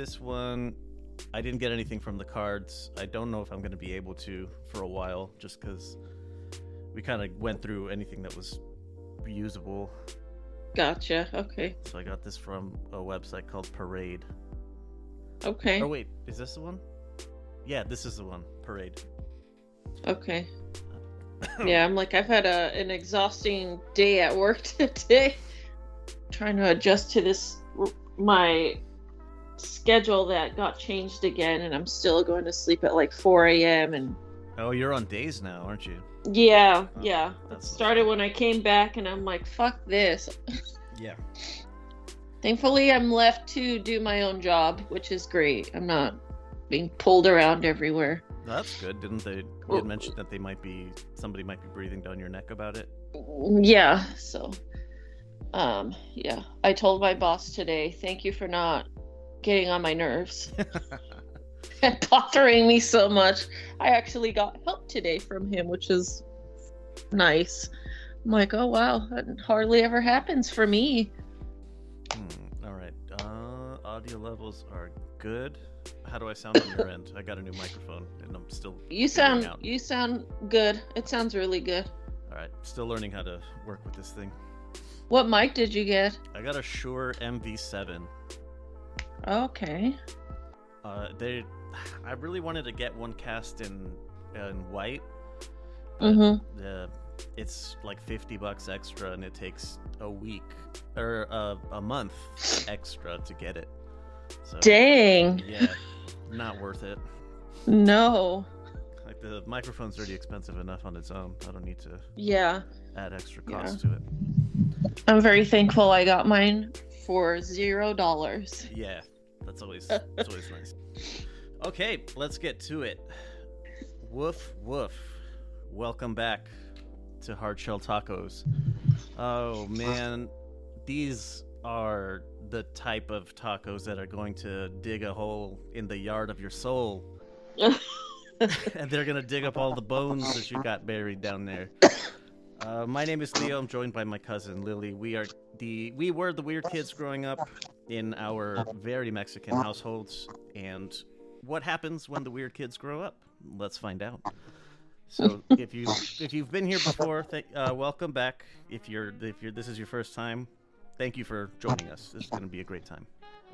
this one, I didn't get anything from the cards. I don't know if I'm going to be able to for a while, just because we kind of went through anything that was reusable. Gotcha. Okay. So I got this from a website called Parade. Okay. Oh wait, is this the one? Yeah, this is the one. Parade. Okay. yeah, I'm like I've had a an exhausting day at work today, trying to adjust to this my schedule that got changed again, and I'm still going to sleep at like 4 a.m. and Oh, you're on days now, aren't you? yeah, Oh, yeah. It started when I came back, and I'm like, fuck this. Yeah. Thankfully, I'm left to do my own job, which is great. I'm not being pulled around everywhere. That's good. Didn't they? You had mentioned that they might be somebody might be breathing down your neck about it. Yeah, so um yeah, I told my boss today, thank you for not getting on my nerves and bothering me so much. I actually got help today from him, which is nice. I'm like, oh wow, that hardly ever happens for me. Hmm, all right. Uh, audio levels are good. How do I sound on your end? I got a new microphone, and I'm still. You sound out. you sound good. It sounds really good. All right, still learning how to work with this thing. What mic did you get? I got a Shure MV7. Okay. Uh, they, I really wanted to get one cast in in white. Mhm. The, it's like fifty bucks extra, and it takes a week or a, a month extra to get it. So Dang. yeah, not worth it. No. Like the microphone's already expensive enough on its own. I don't need to Yeah. add extra Yeah. cost to it. I'm very thankful I got mine for zero dollars. Yeah, that's always that's always nice. Okay, let's get to it. Woof woof. Welcome back to Hard Shell Tacos. Oh man, these are the type of tacos that are going to dig a hole in the yard of your soul. and they're gonna dig up all the bones that you got buried down there. Uh, my name is Leo. I'm joined by my cousin Lily. We are the we were the weird kids growing up in our very Mexican households. And what happens when the weird kids grow up? Let's find out. So if you if you've been here before, th- uh, welcome back. If you're if you're this is your first time, thank you for joining us. This is going to be a great time.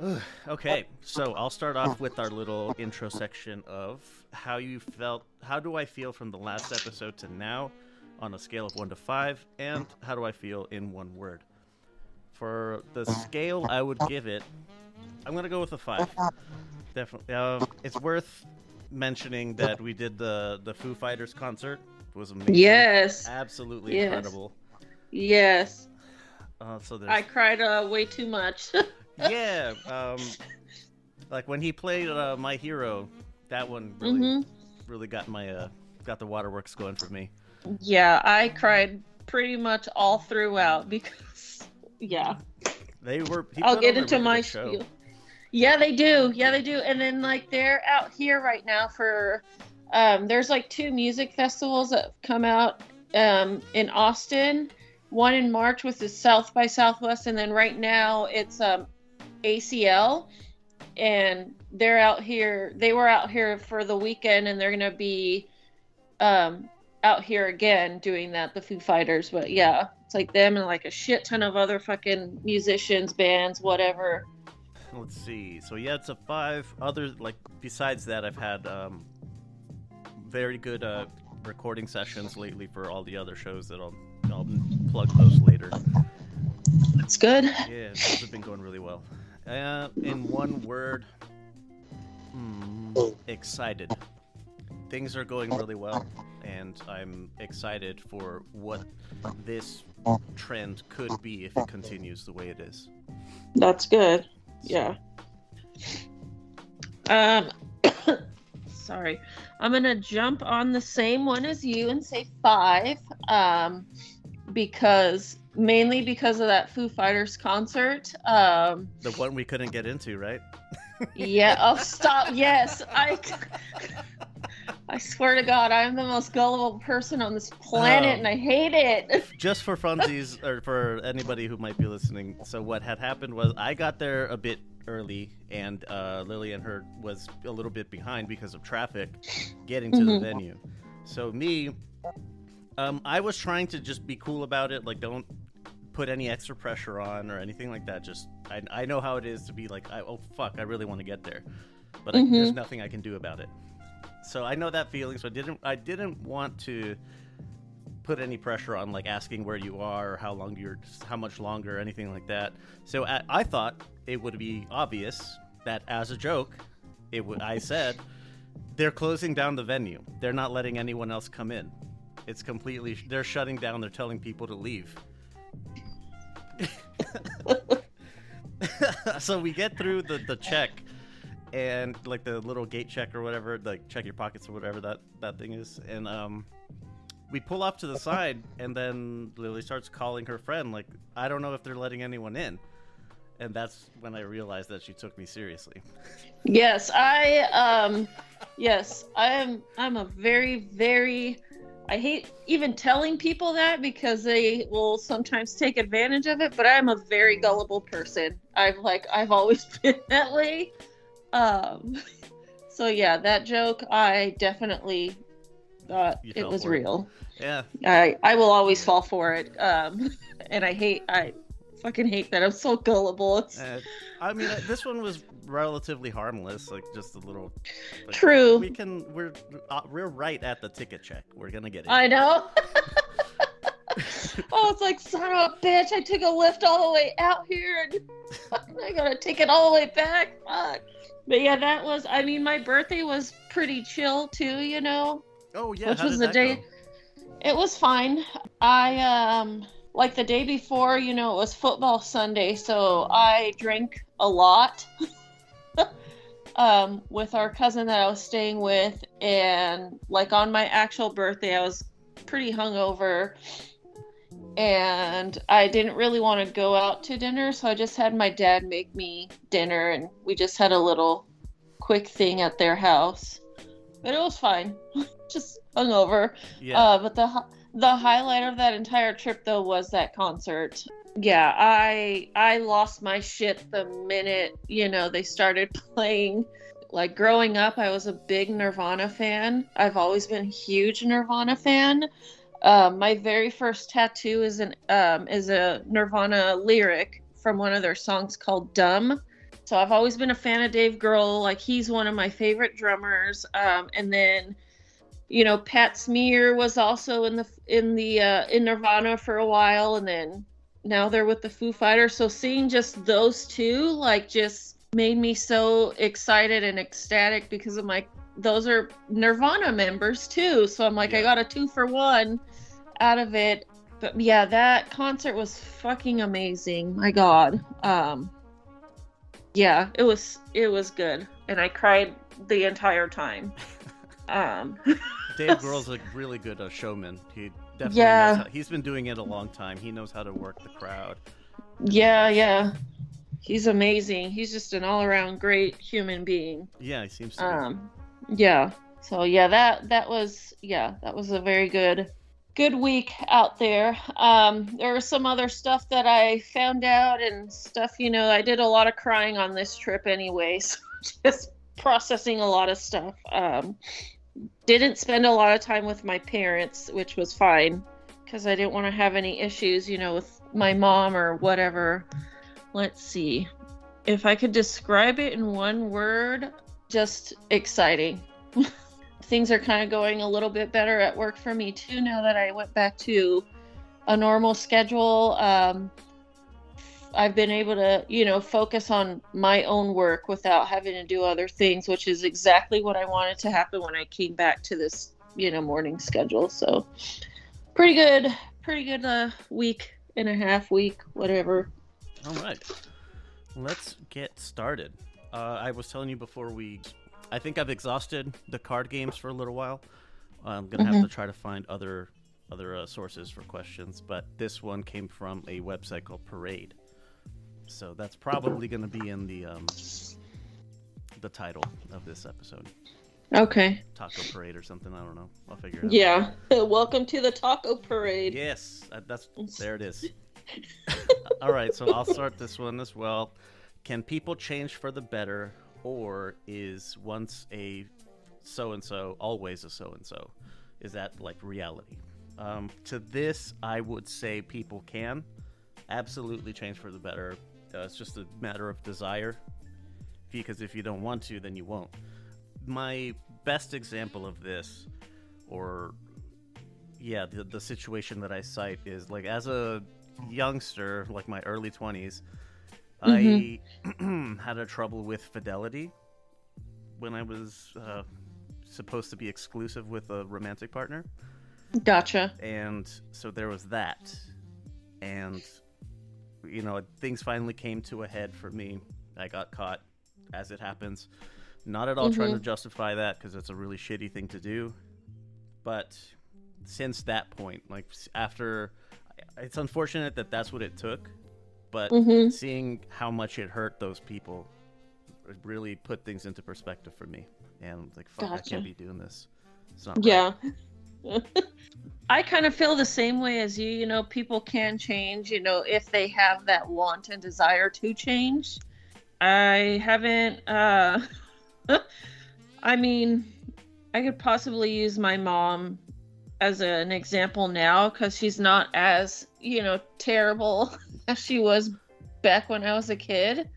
Ugh, okay, so I'll start off with our little intro section of how you felt. How do I feel from the last episode to now, on a scale of one to five, and how do I feel in one word? For the scale, I would give it. I'm gonna go with a five. Definitely, um, it's worth mentioning that we did the the Foo Fighters concert. It was amazing. yes. absolutely Yes. incredible. Yes. Uh, so there's I cried uh, way too much. yeah, um, like when he played uh, My Hero, that one really, hmm really got my uh, got the waterworks going for me. Yeah, I cried pretty much all throughout because, yeah. They were. I'll get into my show. spiel. Yeah, they do. Yeah, they do. And then like they're out here right now for um there's like two music festivals that come out um in Austin. One in March with the South by Southwest and then right now it's um ACL and they're out here they were out here for the weekend and they're to be um out here again doing that the Foo Fighters but yeah it's like them and like a shit ton of other fucking musicians bands whatever Let's see. So yeah, it's a five. Other like besides that, I've had um, very good uh, recording sessions lately for all the other shows that I'll I'll plug those later. That's good. Yeah, those have been going really well. Uh, in one word, hmm, excited. Things are going really well, and I'm excited for what this trend could be if it continues the way it is. That's good. Yeah. Um sorry. I'm going to jump on the same one as you and say 5 um because mainly because of that Foo Fighters concert. Um The one we couldn't get into, right? yeah, oh stop. Yes. I I swear to God, I'm the most gullible person on this planet, Oh. and I hate it. Just for funsies, or for anybody who might be listening. So what had happened was I got there a bit early, and uh, Lily and her was a little bit behind because of traffic getting to the Mhm. venue. So me, um, I was trying to just be cool about it, like don't put any extra pressure on or anything like that. Just I, I know how it is to be like, I, oh fuck, I really want to get there, but I, there's Mhm. nothing I can do about it. So I know that feeling. So I didn't I didn't want to put any pressure on like asking where you are or how long you're how much longer or anything like that. So I, I thought it would be obvious that as a joke, it would I said they're closing down the venue. They're not letting anyone else come in. It's completely they're shutting down. They're telling people to leave. so we get through the, the check and like the little gate check or whatever, like check your pockets or whatever that that thing is, and um, we pull off to the side, and then Lily starts calling her friend, like I don't know if they're letting anyone in, and that's when I realized that she took me seriously. Yes, I um yes, I am I'm a very very I hate even telling people that because they will sometimes take advantage of it, but I'm a very gullible person. I've like I've always been that way. Um so yeah, that joke I definitely thought You it was it. real. Yeah, I I will always fall for it. Um and I hate I fucking hate that I'm so gullible. Uh, I mean uh, this one was relatively harmless, like just a little. like, True. We can we're uh, we're right at the ticket check. We're gonna get it. I know. oh, it's like son of a bitch! I took a Lyft all the way out here, and I gotta take it all the way back. Fuck. But yeah, that was. I mean, my birthday was pretty chill too. You know, oh yeah, which was the day. go? It was fine. I um like the day before. You know, it was football Sunday, so I drank a lot. um, with our cousin that I was staying with, and like on my actual birthday, I was pretty hungover, and I didn't really want to go out to dinner, so I just had my dad make me dinner, and we just had a little quick thing at their house, but it was fine. just hungover. Yeah. Uh, but the the highlight of that entire trip though was that concert. Yeah, I I lost my shit the minute you know they started playing. Like growing up, I was a big Nirvana fan. I've always been a huge Nirvana fan. Um, my very first tattoo is an um, is a Nirvana lyric from one of their songs called "Dumb." So I've always been a fan of Dave Grohl. Like he's one of my favorite drummers. Um, and then you know pat smear was also in the in the uh in nirvana for a while and then now they're with the foo fighters so seeing just those two like just made me so excited and ecstatic because of my those are nirvana members too so i'm like i got a two for one out of it but yeah that concert was fucking amazing my god um yeah it was it was good and i cried the entire time um Dave Grohl's a really good uh, showman. He definitely Yeah. knows how, he's been doing it a long time. He knows how to work the crowd. Yeah, yeah. He's amazing. He's just an all-around great human being. Yeah, he seems to. be. Um yeah. So yeah, that that was yeah, that was a very good good week out there. Um there was some other stuff that I found out and stuff, you know, I did a lot of crying on this trip anyway, so just processing a lot of stuff. Um didn't spend a lot of time with my parents, which was fine because I didn't want to have any issues, you know, with my mom or whatever. Let's see. If I could describe it in one word, just exciting. Things are kind of going a little bit better at work for me too now that I went back to a normal schedule. Um, I've been able to, you know, focus on my own work without having to do other things, which is exactly what I wanted to happen when I came back to this, you know, morning schedule. So, pretty good, pretty good uh, week and a half, week, whatever. All right, let's get started. Uh, I was telling you before we, I think I've exhausted the card games for a little while. I'm gonna have to try to find other other uh, sources for questions, but this one came from a website called Parade, so that's probably gonna be in the um, the title of this episode, Okay. Taco Parade or something. I don't know. I'll figure it out. Yeah. Welcome to the taco parade. Yes, that's there it is. All right, so I'll start this one as well. can people change for the better, or is once a so and so always a so and so? Is that like reality? Um, to this, I would say people can absolutely change for the better. Uh, it's just a matter of desire. Because if you don't want to, then you won't. My best example of this, or yeah, the, the situation that I cite is like as a youngster, like my early 20s, I had a trouble with fidelity when I was uh, supposed to be exclusive with a romantic partner. Gotcha. And so there was that. And, you know, things finally came to a head for me. I got caught, as it happens. Not at all trying to justify that because it's a really shitty thing to do. But since that point, like after, it's unfortunate that that's what it took. But Mhm. seeing how much it hurt those people really put things into perspective for me. And like, fuck, I can't be doing this. It's not right. Yeah. I kind of feel the same way as you. You know, people can change, you know, if they have that want and desire to change. I haven't, uh, I mean, I could possibly use my mom as an example now because she's not as, you know, terrible as she was back when I was a kid.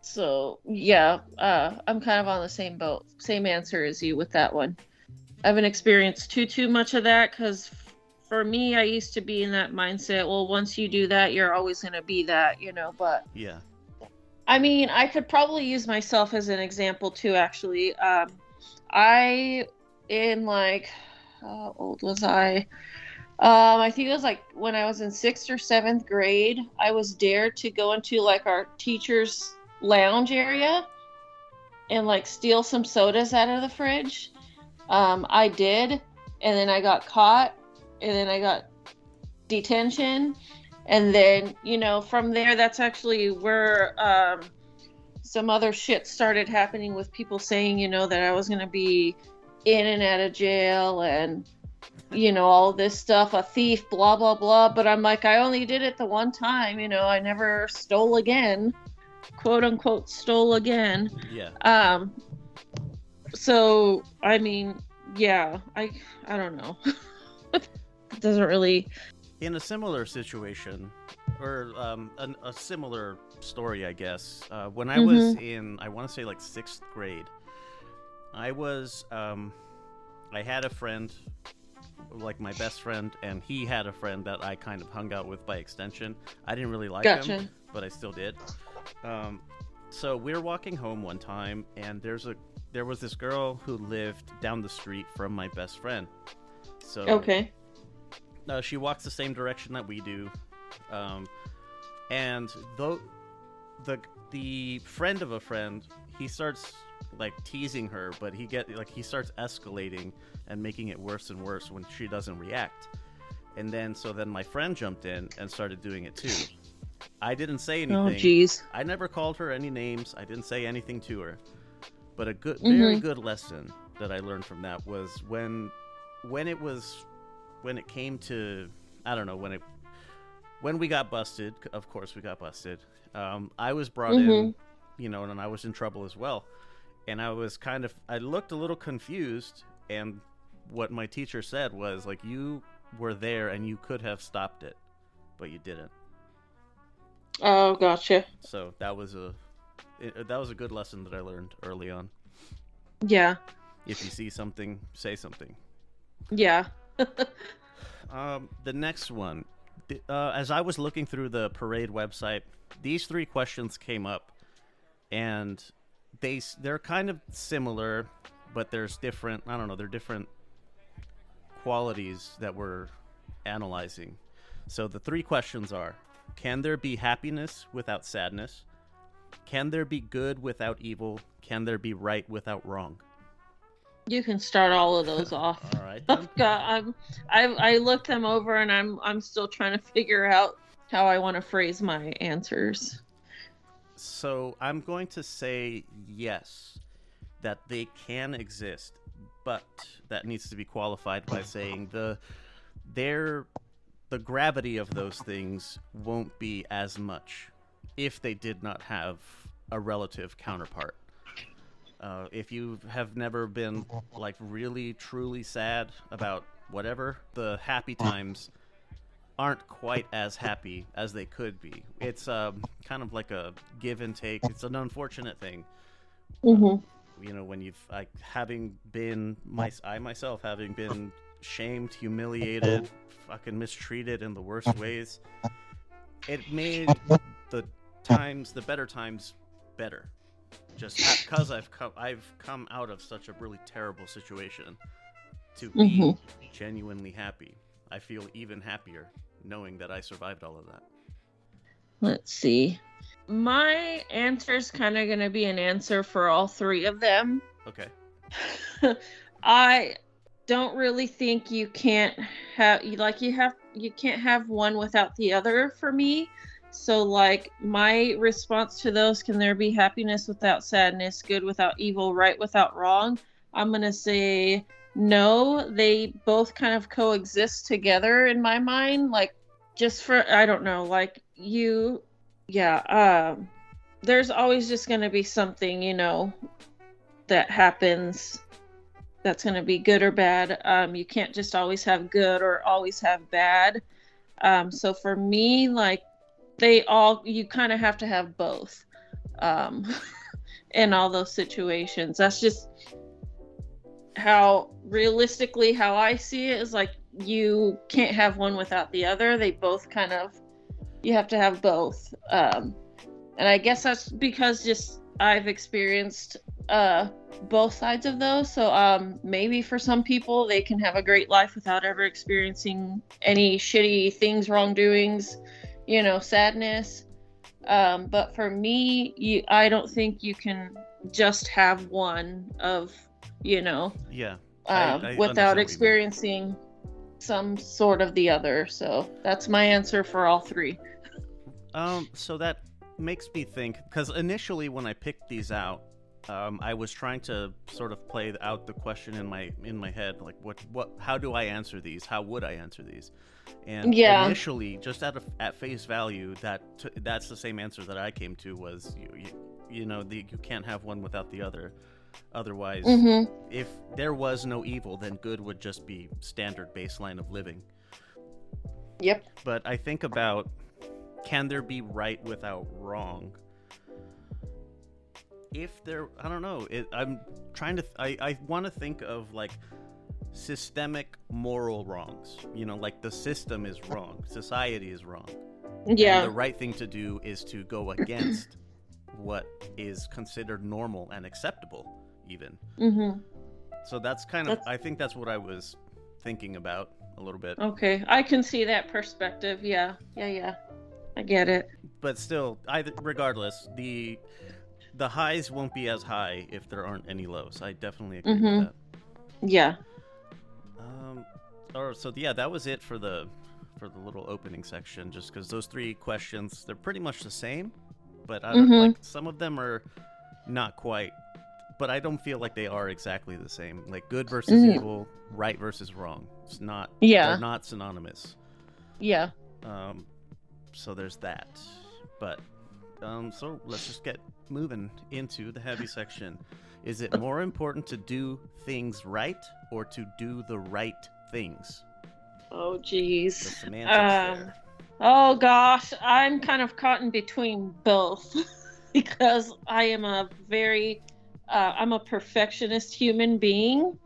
So, yeah, uh, I'm kind of on the same boat, same answer as you with that one. I haven't experienced too too much of that because for me, I used to be in that mindset. Well, once you do that, you're always gonna be that, you know. But Yeah. I mean, I could probably use myself as an example too. Actually, um, I in like how old was I? Um, I think it was like when I was in sixth or seventh grade. I was dared to go into like our teacher's lounge area and like steal some sodas out of the fridge. Um, I did, and then I got caught, and then I got detention, and then you know from there that's actually where um, some other shit started happening with people saying you know that I was gonna be in and out of jail and you know all this stuff a thief blah blah blah. But i'm like i only did it the one time you know i never stole again quote unquote stole again. Yeah. um so i mean yeah i i don't know. It doesn't really in a similar situation or um, an, a similar story i guess uh, when i was in i want to say like sixth grade i was um, i had a friend like my best friend and he had a friend that i kind of hung out with by extension i didn't really like him but I still did. Um, so we were walking home one time, and there's a there was this girl who lived down the street from my best friend. So okay uh, she walks the same direction that we do, um, and though the the friend of a friend, he starts like teasing her, but he get like he starts escalating and making it worse and worse when she doesn't react. And then so then my friend jumped in and started doing it too. I didn't say anything. oh jeez I never called her any names. I didn't say anything to her. But a good, very Mhm. good lesson that I learned from that was when, when it was, when it came to, I don't know, when it, when we got busted. Of course, we got busted. Um, I was brought in, Mhm. you know, and I was in trouble as well. And I was kind of, I looked a little confused. And what my teacher said was like, you were there and you could have stopped it, but you didn't. oh gotcha So that was a it, that was a good lesson that I learned early on. yeah If you see something, say something. yeah Um, the next one, uh, as I was looking through the parade website, these three questions came up, and they they're kind of similar, but there's different. I don't know. They're different qualities that we're analyzing. So the three questions are: Can there be happiness without sadness? Can there be good without evil? Can there be right without wrong? you can start all of those off All right. then. got, I'm, I've, I looked them over and I'm I'm still trying to figure out how I want to phrase my answers. So I'm going to say yes, that they can exist, but that needs to be qualified by saying the their the gravity of those things won't be as much if they did not have a relative counterpart. Uh, if you have never been like really truly sad about whatever, the happy times aren't quite as happy as they could be. It's um, kind of like a give and take. It's an unfortunate thing. Mhm. You know, when you've like having been my I myself having been shamed, humiliated, fucking mistreated in the worst ways, it made the times, the better times, better. Just because I've come, I've come out of such a really terrible situation to be Mhm. genuinely happy. I feel even happier knowing that I survived all of that. Let's see. My answer is kind of going to be an answer for all three of them. Okay. I don't really think you can't have you like you have you can't have one without the other for me. So like my response to those can there be happiness without sadness, good without evil, right without wrong? I'm going to say no, they both kind of coexist together in my mind like just for I don't know, like you yeah, um there's always just going to be something, you know, that happens that's going to be good or bad. Um, you can't just always have good or always have bad. Um, so for me, like they all, you kind of have to have both um, in all those situations. That's just how realistically how I see it is like you can't have one without the other. They both kind of, you have to have both. Um, and I guess that's because just I've experienced uh both sides of those so um maybe for some people they can have a great life without ever experiencing any shitty things wrongdoings you know sadness um but for me you i don't think you can just have one of you know Yeah. Um, I you without experiencing some sort of the other so that's my answer for all three Um, so that makes me think because initially when I picked these out, um, I was trying to sort of play out the question in my in my head, like what what how do I answer these? How would I answer these? And Yeah. initially, just at a, at face value, that t- that's the same answer that I came to was you you, you know the, you can't have one without the other. Otherwise, mm-hmm if there was no evil, then good would just be standard baseline of living. yep but I think about can there be right without wrong? If there, I don't know. It, I'm trying to. I I want to think of like systemic moral wrongs. You know, like the system is wrong, society is wrong. yeah And the right thing to do is to go against what is considered normal and acceptable, even. mm-hmm So that's kind of. That's- I think that's what I was thinking about a little bit. Okay, I can see that perspective. Yeah, yeah, yeah. I get it. but still, either regardless, the the highs won't be as high if there aren't any lows. I definitely agree Mhm. with that. Yeah. Um, or so yeah, that was it for the for the little opening section. Just because those three questions, they're pretty much the same, but I don't Mhm. like some of them are not quite. But I don't feel like they are exactly the same. Like good versus Mhm. evil, right versus wrong. It's not. Yeah. They're not synonymous. Yeah. Um, so there's that. But um, so let's just get moving into the heavy section. Is it more important to do things right or to do the right things? Oh, semantics Um. Oh gosh, I'm kind of caught in between both because I am a very, uh, I'm a perfectionist human being.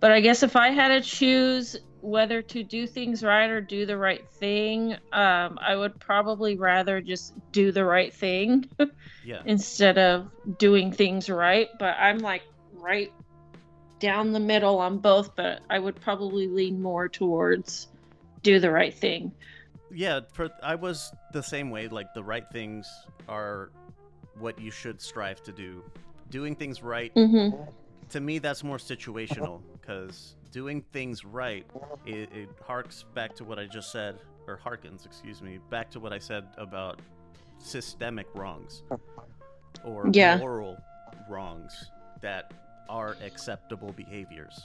But I guess if I had to choose whether to do things right or do the right thing, um, I would probably rather just do the right thing Yeah. instead of doing things right. But I'm like right down the middle on both, but I would probably lean more towards do the right thing. Yeah, for, I was the same way. Like the right things are what you should strive to do. Doing things right Mm-hmm. to me that's more situational because doing things right it, it harks back to what i just said or harkens excuse me back to what i said about systemic wrongs or Yeah. moral wrongs that are acceptable behaviors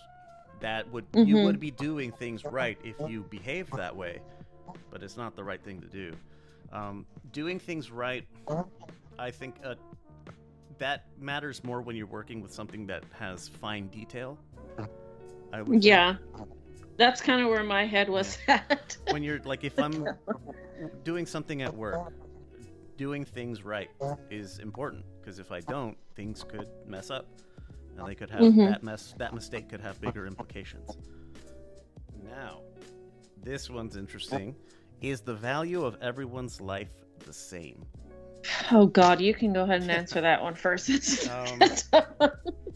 that would Mhm. you would be doing things right if you behaved that way but it's not the right thing to do um, doing things right i think uh, that matters more when you're working with something that has fine detail. I would. Yeah. That's kind of where my head was at. When you're like, if I'm doing something at work, doing things right is important because if I don't, things could mess up, and they could have Mhm. that mess. That mistake could have bigger implications. Now, this one's interesting. Is the value of everyone's life the same? Oh God, you can go ahead and answer that one first. It's, Um, it's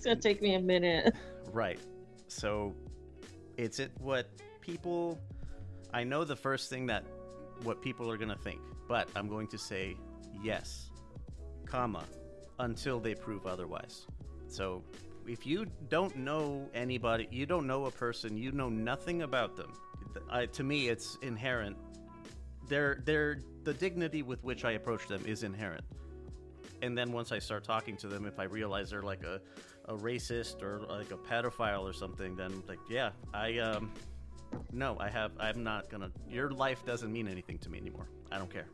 gonna take me a minute. Right. So, it's it what people. I know the first thing that what people are gonna think, but I'm going to say yes, comma, until they prove otherwise. So, if you don't know anybody, you don't know a person, you know nothing about them. I, to me, it's inherent. Their their the dignity with which I approach them is inherent. And then once I start talking to them, if I realize they're like a a racist or like a pedophile or something, then like yeah, I um no, I have I'm not gonna your life doesn't mean anything to me anymore. I don't care.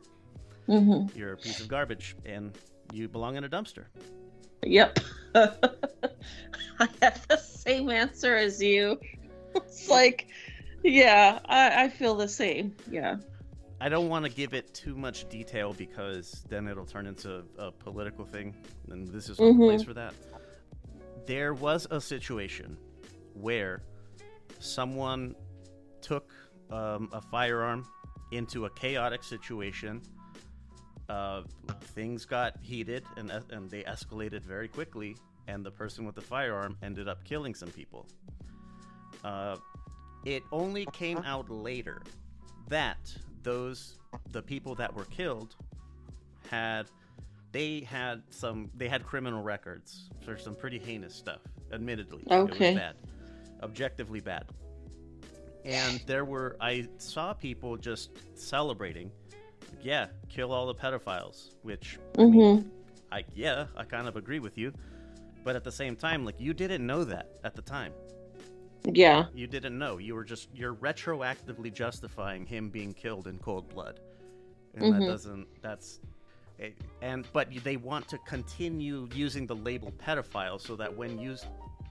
hmm You're a piece of garbage and you belong in a dumpster. Yep. I have the same answer as you. It's like, yeah, I, I feel the same. Yeah. I don't want to give it too much detail because then it'll turn into a political thing, and this is not the place for that. There was a situation where someone took um, a firearm into a chaotic situation. Uh, things got heated and and they escalated very quickly, and the person with the firearm ended up killing some people. Uh, it only came out later that those the people that were killed had they had some they had criminal records for some pretty heinous stuff admittedly it Okay. bad objectively bad and there were i saw people just celebrating yeah kill all the pedophiles which I mean, hmm I yeah, I kind of agree with you. But at the same time, like you didn't know that at the time. Yeah. You didn't know. You were just you're retroactively justifying him being killed in cold blood. And that Mhm. doesn't that's it, and but they want to continue using the label pedophile so that when you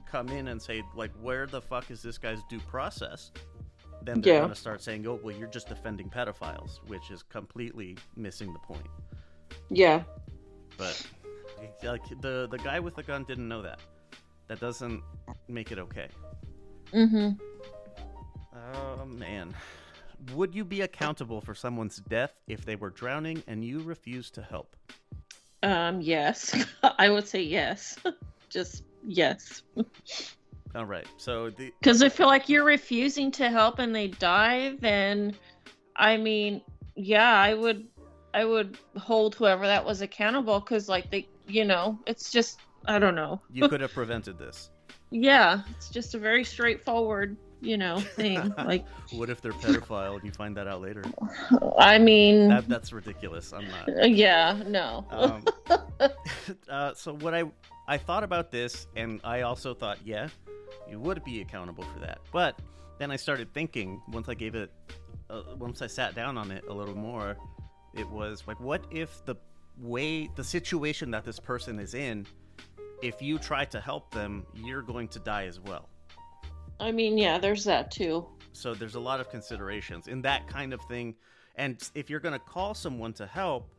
come in and say like where the fuck is this guy's due process then they're Yeah. going to start saying oh well you're just defending pedophiles which is completely missing the point Yeah. but like the the guy with the gun didn't know that. That doesn't make it okay. Hmm Oh man, would you be accountable for someone's death if they were drowning and you refused to help? Um. Yes. I would say yes. Just yes. All right, so the Because I feel like you're refusing to help and they die, then I mean, yeah, I would I would hold whoever that was accountable because like they you know, it's just I don't know. you could have prevented this. Yeah, it's just a very straightforward, you know, thing. like What if they're pedophile and you find that out later? I mean That that's ridiculous. I'm not. uh, yeah, no. Um, uh, so what I I thought about this, and I also thought, yeah, you would be accountable for that. But then I started thinking once I gave it, uh, once I sat down on it a little more, it was like, what if the way the situation that this person is in, if you try to help them, you're going to die as well. I mean, yeah, there's that too. So there's a lot of considerations in that kind of thing. And if you're going to call someone to help,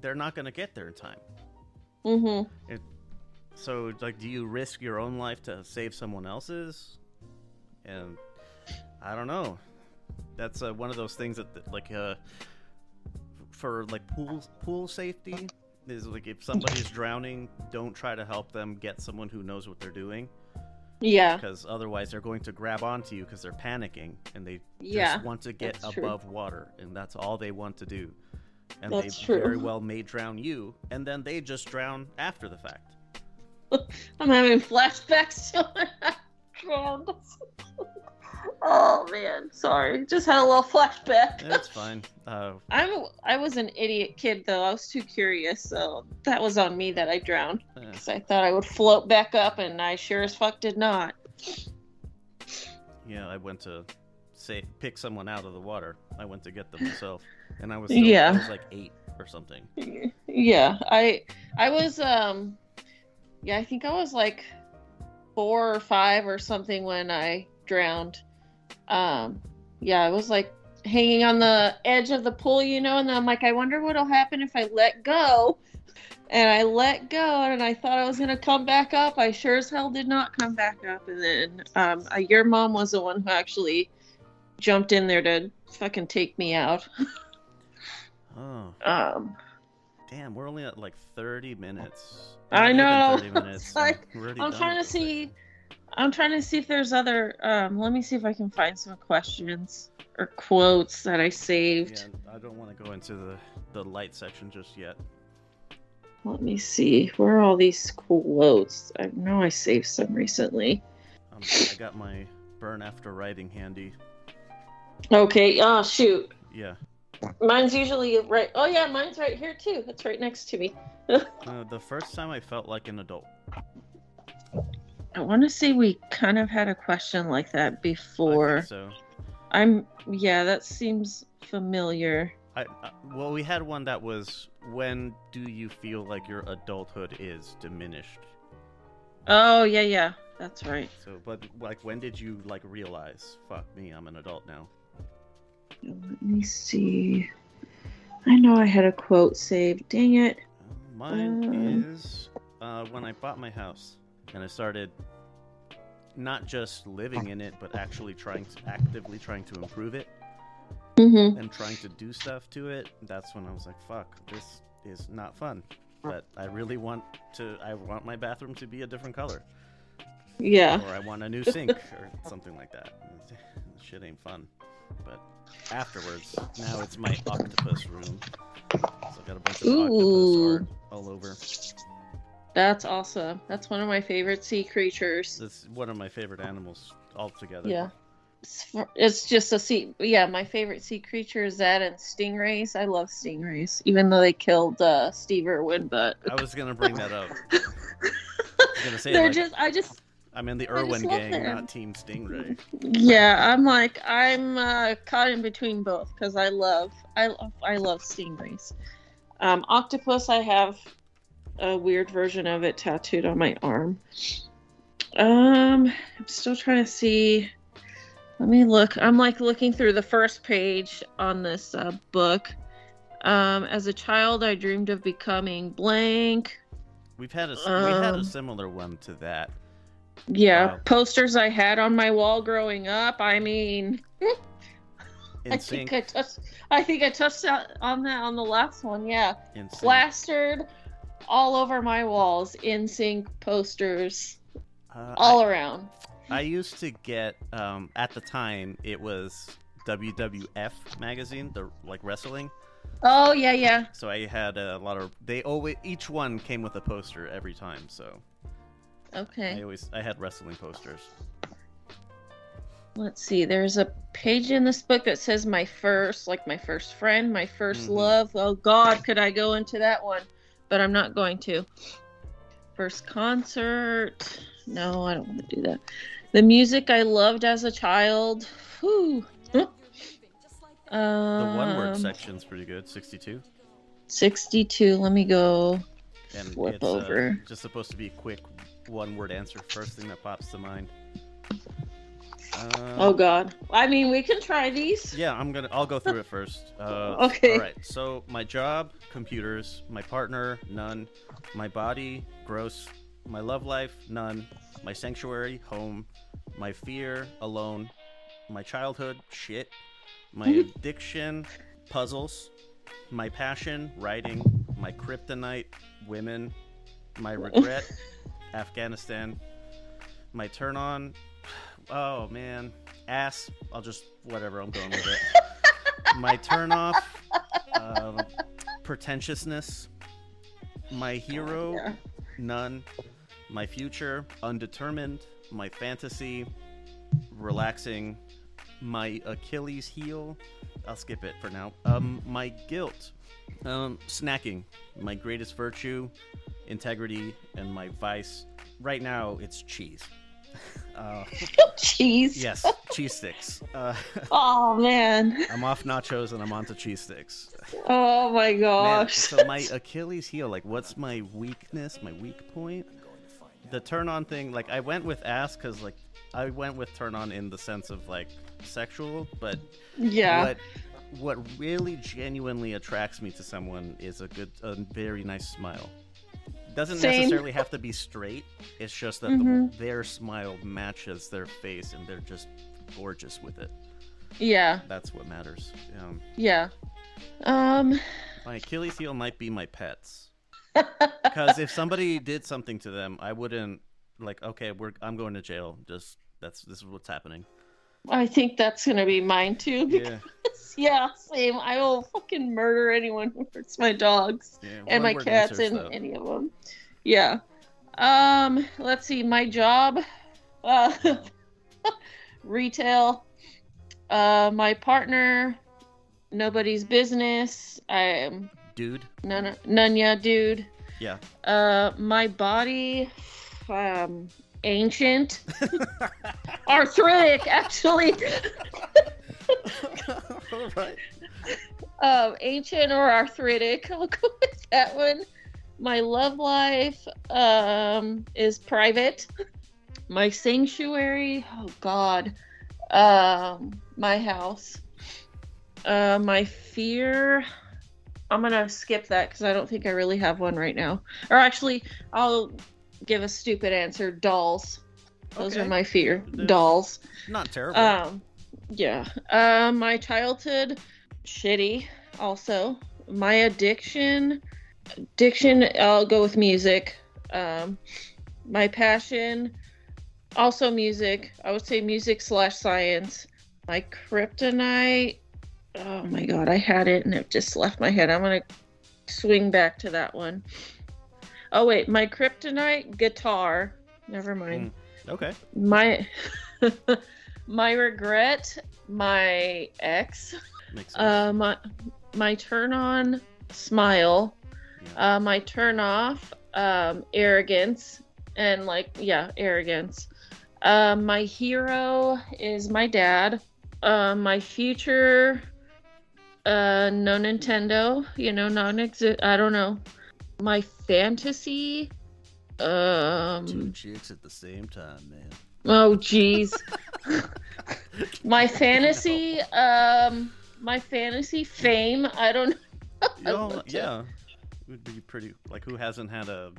they're not going to get there in time. Mm-hmm. So, like, do you risk your own life to save someone else's? And I don't know. That's uh, one of those things that, that, like, uh, for like pool pool safety is like if somebody's drowning, don't try to help them. Get someone who knows what they're doing, Yeah. because otherwise they're going to grab onto you because they're panicking and they Yeah. just want to get that's true. above water, and that's all they want to do. And That's they true. very well may drown you, and then they just drown after the fact. I'm having flashbacks to when I drowned. Oh man, sorry. Just had a little flashback. That's fine. Uh, I'm a, I was an idiot kid though. I was too curious, so that was on me that I drowned. eh. Because I thought I would float back up, and I sure as fuck did not. yeah, I went to say pick someone out of the water. I went to get them myself, and I was still, Yeah. I was like eight or something. Yeah, I I was um yeah, I think I was like four or five or something when I drowned. Um, yeah, I was like hanging on the edge of the pool, you know, and I'm like, I wonder what'll happen if I let go. And I let go, and I thought I was gonna come back up. I sure as hell did not come back up. And then um, uh, your mom was the one who actually jumped in there to fucking take me out. Oh, Um, damn, we're only at like 30 minutes. I know. 30 minutes. Like, I'm trying to see. thing. I'm trying to see if there's other. Um, let me see if I can find some questions or quotes that I saved. Yeah, I don't want to go into the, the light section just yet. Let me see. Where are all these quotes? I know I saved some recently. Um, I got my burn after writing handy. Okay. Oh shoot. Yeah. Mine's usually right. Oh yeah, mine's right here too. It's right next to me. Uh, the first time I felt like an adult. I want to say we kind of had a question like that I before. think so. I'm. Yeah, that seems familiar. I, uh, well, we had one that was when do you feel like your adulthood is diminished? Oh yeah, yeah. That's right. So, but like, when did you like realize, fuck me, I'm an adult now? Let me see. I know I had a quote saved. Dang it. Mine Um. is uh, when I bought my house and I started not just living in it, but actually trying to actively trying to improve it Mm-hmm. and trying to do stuff to it. That's when I was like, fuck, this is not fun. But I really want to. I want my bathroom to be a different color, Yeah. or I want a new sink, or something like that. Shit ain't fun. But afterwards, now it's my octopus room. So I got a bunch of Ooh. octopus art all over. That's awesome. That's one of my favorite sea creatures. It's one of my favorite animals altogether. Yeah. It's, just a sea. Yeah, my favorite sea creature is that and stingrays. I love stingrays, even though they killed uh, Steve Irwin. But I was gonna bring that up. I was gonna say they're like, just. I just. I'm in the Irwin gang, them. not Team Stingray. Yeah, I'm like I'm uh, caught in between both because I love I love I love stingrays. Um, octopus, I have a weird version of it tattooed on my arm. Um, I'm still trying to see. Let me look. I'm like looking through the first page on this uh, book. Um, as a child, I dreamed of becoming blank. We've had a s- we had a Um, similar one to that. Yeah, posters I had on my wall growing up. I mean, I think I touched. I think I touched on that on the last one. Yeah, plastered all over my walls. NSYNC posters Uh, all around. I, I used to get um, at the time it was WWF magazine, the like wrestling. Oh yeah, yeah. So I had a lot of. They always each one came with a poster every time. So Okay. I always I had wrestling posters. Let's see. There's a page in this book that says my first, like my first friend, my 1st Mhm. love. Oh God, could I go into that one? But I'm not going to. First concert. No, I don't want to do that. The music I loved as a child. Whew. The Um, one word section's pretty good. Sixty-two. 62. Let me go and flip uh, over. just supposed to be a quick one word answer first thing that pops to mind uh, Oh God. I mean, we can try these. yeah i'm gonna i'll go through it first. Uh, Okay. all right so my job computers my partner none. My body gross. My love life none. My sanctuary home. My fear alone. My childhood shit. My addiction puzzles. My passion writing. My kryptonite women. My regret afghanistan. My turn on oh man. Ass. I'll just whatever. I'm going with it. My turn off um, pretentiousness. My hero Yeah. none. My future undetermined. My fantasy relaxing. My achilles heel. I'll skip it for now. Um my guilt. Um snacking. My greatest virtue integrity and my vice. Right now it's cheese uh, Cheese. yes cheese sticks uh, Oh man. i'm off nachos and i'm onto cheese sticks Oh my Man, gosh. so my achilles heel like what's my weakness my weak point the turn on thing, like I went with ass because like I went with turn on in the sense of like sexual, but Yeah. what what really genuinely attracts me to someone is a good, a very nice smile. Doesn't Same. necessarily have to be straight. It's just that Mhm. the, their smile matches their face, and they're just gorgeous with it. Yeah. That's what matters. Um, Yeah. Um. my Achilles heel might be my pets. Because if somebody did something to them, I wouldn't like. Okay, we're I'm going to jail. Just that's this is what's happening. I think that's gonna be mine too. Yeah, Yeah, same. I will fucking murder anyone who hurts my dogs yeah. and my cats answers, and though. any of them. Yeah. Um. Let's see. My job. Uh. retail. Uh. My partner. Nobody's business. I'm dude. none. None. Yeah, dude. Yeah. Uh. My body. Um. Ancient. Arthritic, actually. All right. um, ancient or arthritic. I'll go with that one. My love life um, is private. My sanctuary, oh God, um, my house. Uh, my fear, I'm gonna skip that because I don't think I really have one right now. Or actually, I'll give a stupid answer. Dolls. Those Okay. are my fear. There's- Dolls. Not terrible. Um, yeah. Uh, my childhood, shitty. Also, my addiction, addiction. I'll go with music. Um, my passion, also music. I would say music slash science. My kryptonite. Oh my god, I had it and it just left my head. I'm gonna swing back to that one. Oh wait, my kryptonite guitar. Never mind okay. my my regret my ex uh my my turn on smile Yeah. uh my turn off um arrogance and like yeah arrogance uh, my hero is my dad uh my future uh no nintendo you know non-exist i don't know my fantasy um, Two um chicks at the same time, man. Oh jeez. my fantasy, um, my fantasy fame. I don't know. Looked it. yeah. Would be pretty. Like, who hasn't had a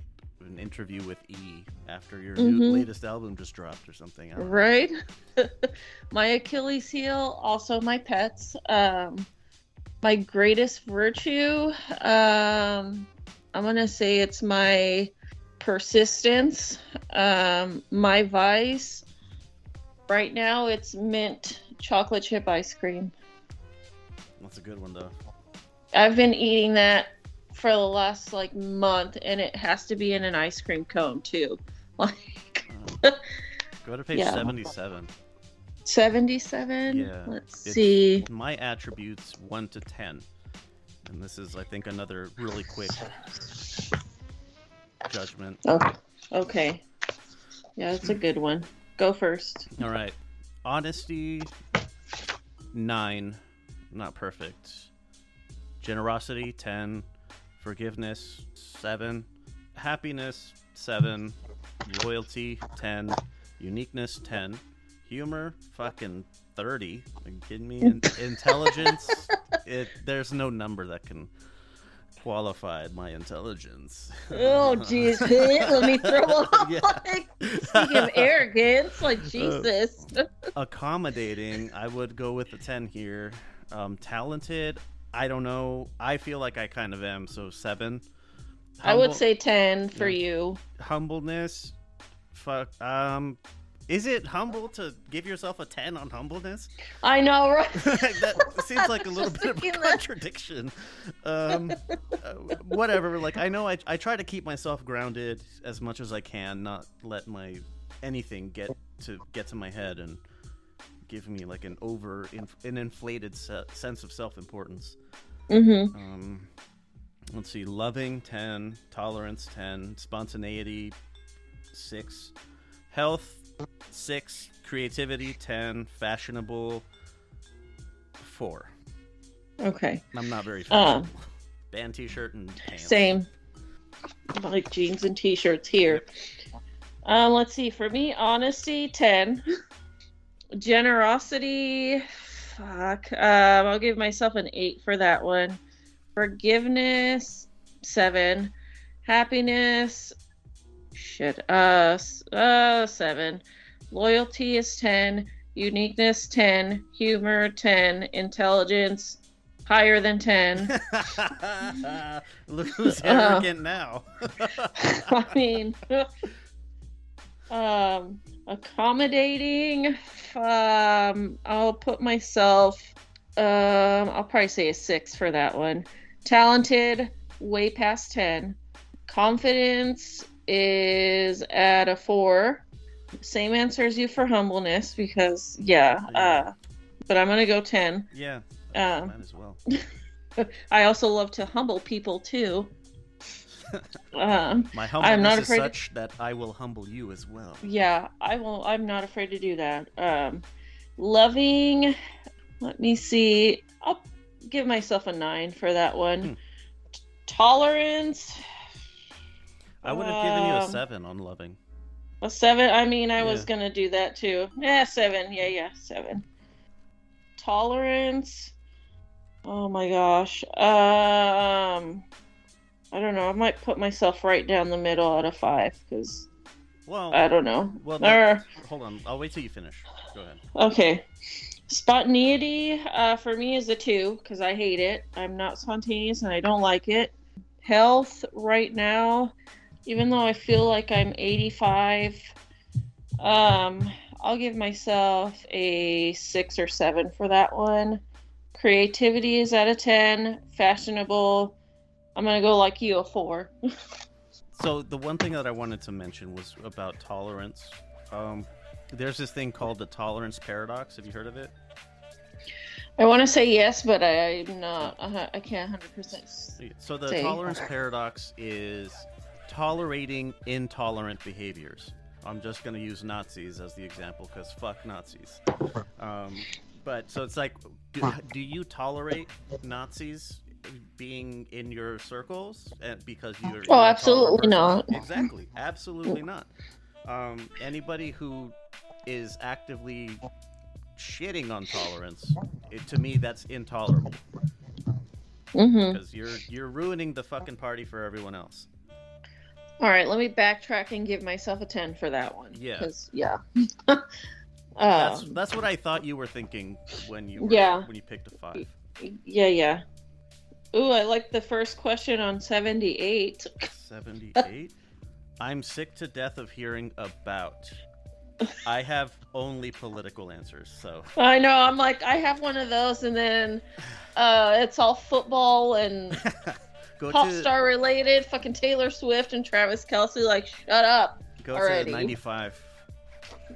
an interview with E after your new Mhm. latest album just dropped or something? I don't know. Right. my Achilles heel. Also my pets. Um, my greatest virtue. Um, I'm gonna say it's my persistence. Um, my vice. Right now, it's mint chocolate chip ice cream. That's a good one though. I've been eating that for the last like month, and it has to be in an ice cream cone too. Like go to page Yeah. seventy-seven. seventy-seven. Yeah, Let's it's- see. My attributes one to ten, and this is, I think, another really quick judgment. Oh, okay. Yeah, that's a good one. Go first. All right. Honesty, nine. Not perfect. Generosity, 10. Forgiveness, 7. Happiness, 7. Loyalty, 10. Uniqueness, 10. Humor, fucking 30. Are you kidding me? In- intelligence, it, there's no number that can qualify my intelligence. Oh, jeez. Let me throw off. Yeah. Like, speaking of arrogance, like Jesus. accommodating, I would go with the 10 here. Um, talented, I don't know. I feel like I kind of am, so 7. I would say ten for Yeah. you. humbleness. Fuck. Um, is it humble to give yourself a 10 on humbleness? I know, right? that seems like a little bit of a contradiction. Um, uh, whatever. Like I know I, I try to keep myself grounded as much as I can, not let my anything get to get to my head and give me like an over an inflated se- sense of self importance. Mm-hmm. Um, let's see, loving ten, tolerance ten, spontaneity six, health six, creativity ten, fashionable four. Okay. I'm not very Um, fashionable. Band T-shirt and pants. Same. Like jeans and t-shirts here. Um, let's see. For me, honesty, 10. Generosity, fuck. Um, I'll give myself an 8 for that one. Forgiveness, 7. Happiness, shit. Uh, uh, 7. Loyalty is 10. Uniqueness, 10. Humor, 10. Intelligence, higher than 10. Look who's Uh. arrogant now. I mean, um, accommodating. Um, I'll put myself. Um, I'll probably say a six for that one. Talented, way past ten. Confidence is at a four. Same answer as you for humbleness because yeah. Uh, but I'm gonna go ten. yeah, Um, might as well. I also love to humble people too. um, My I'm humbleness not is afraid to- such that I will humble you as well. Yeah, I will. I'm not afraid to do that. Um, loving. Let me see. I'll give myself a nine for that one. Hmm. Tolerance. I would have given you a um, seven on loving. A seven. I mean, I was Yeah. gonna do that too. Yeah, seven. Yeah, yeah, seven. Tolerance. Oh my gosh. Um, I don't know. I might put myself right down the middle out of five because Well, I don't know. well, Or- hold on. I'll wait till you finish. Go ahead. Okay. Spontaneity uh, for me is a two because I hate it. I'm not spontaneous and I don't like it. Health right now, even though I feel like I'm 85, um, I'll give myself a six or seven for that one. Creativity is at a 10. Fashionable, I'm going to go like you, a four. So the one thing that I wanted to mention was about tolerance. Um, there's this thing called the tolerance paradox. Have you heard of it? I want to say yes, but I, I'm not, uh, I can't 100%. So the tolerance paradox is tolerating intolerant behaviors. I'm just going to use Nazis as the example because fuck Nazis. Um, but so it's like, do, do you tolerate Nazis being in your circles and because you're? you're Oh, absolutely not. Exactly, absolutely not. Um, anybody who is actively shitting on tolerance, it, to me, that's intolerable Mm-hmm. because you're you're ruining the fucking party for everyone else. All right, let me backtrack and give myself a 10 for that one. Yeah. Because, yeah. That's uh, that's what I thought you were thinking when you were, Yeah. when you picked a five. yeah, yeah. Ooh, I like the first question on 78. Seventy eight. I'm sick to death of hearing about. I have only political answers, so I know, I'm like, I have one of those, and then uh, it's all football and go pop to star related. Fucking Taylor Swift and Travis Kelce, like, shut up. go alrighty. to ninety five.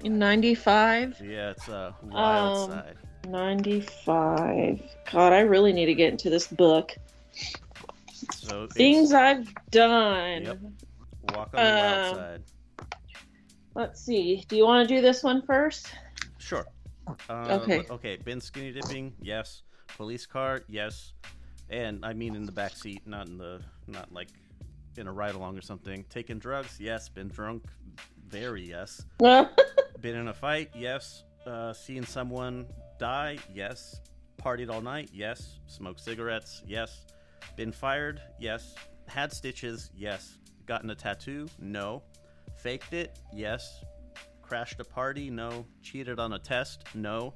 In 95? Yeah, it's uh, wild Um, side. 95. God, I really need to get into this book. So Things I've done. Yep. walk on the wild um, side. Let's see. Do you want to do this one first? Sure. Uh, Okay. Okay. Been skinny dipping? Yes. Police car? Yes. And I mean in the back seat, not in the, not like in a ride along or something. Taking drugs? Yes. Been drunk? Very yes. Been in a fight? Yes. Uh, seen someone die? Yes. Partied all night? Yes. Smoked cigarettes? Yes. Been fired? Yes. Had stitches? Yes. Gotten a tattoo? No. Faked it? Yes. Crashed a party? No. Cheated on a test? No.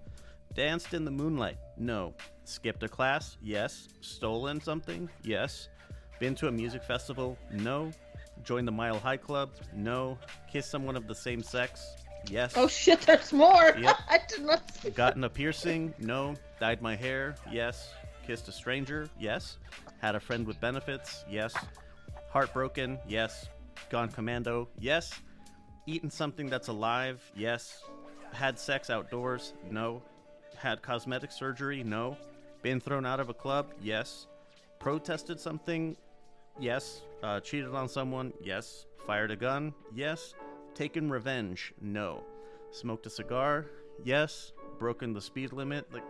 Danced in the moonlight? No. Skipped a class? Yes. Stolen something? Yes. Been to a music festival? No. Joined the Mile High Club? No. Kissed someone of the same sex? Yes. oh shit, there's more. Yep. I did not see Gotten a piercing? No. Dyed my hair? Yes. Kissed a stranger? Yes. Had a friend with benefits? Yes. Heartbroken? Yes. Gone commando? Yes. Eaten something that's alive? Yes. Had sex outdoors? No. Had cosmetic surgery? No. Been thrown out of a club? Yes. Protested something? Yes. Uh, cheated on someone? Yes. Fired a gun? Yes. Taken revenge? No. Smoked a cigar? Yes. Broken the speed limit? Like,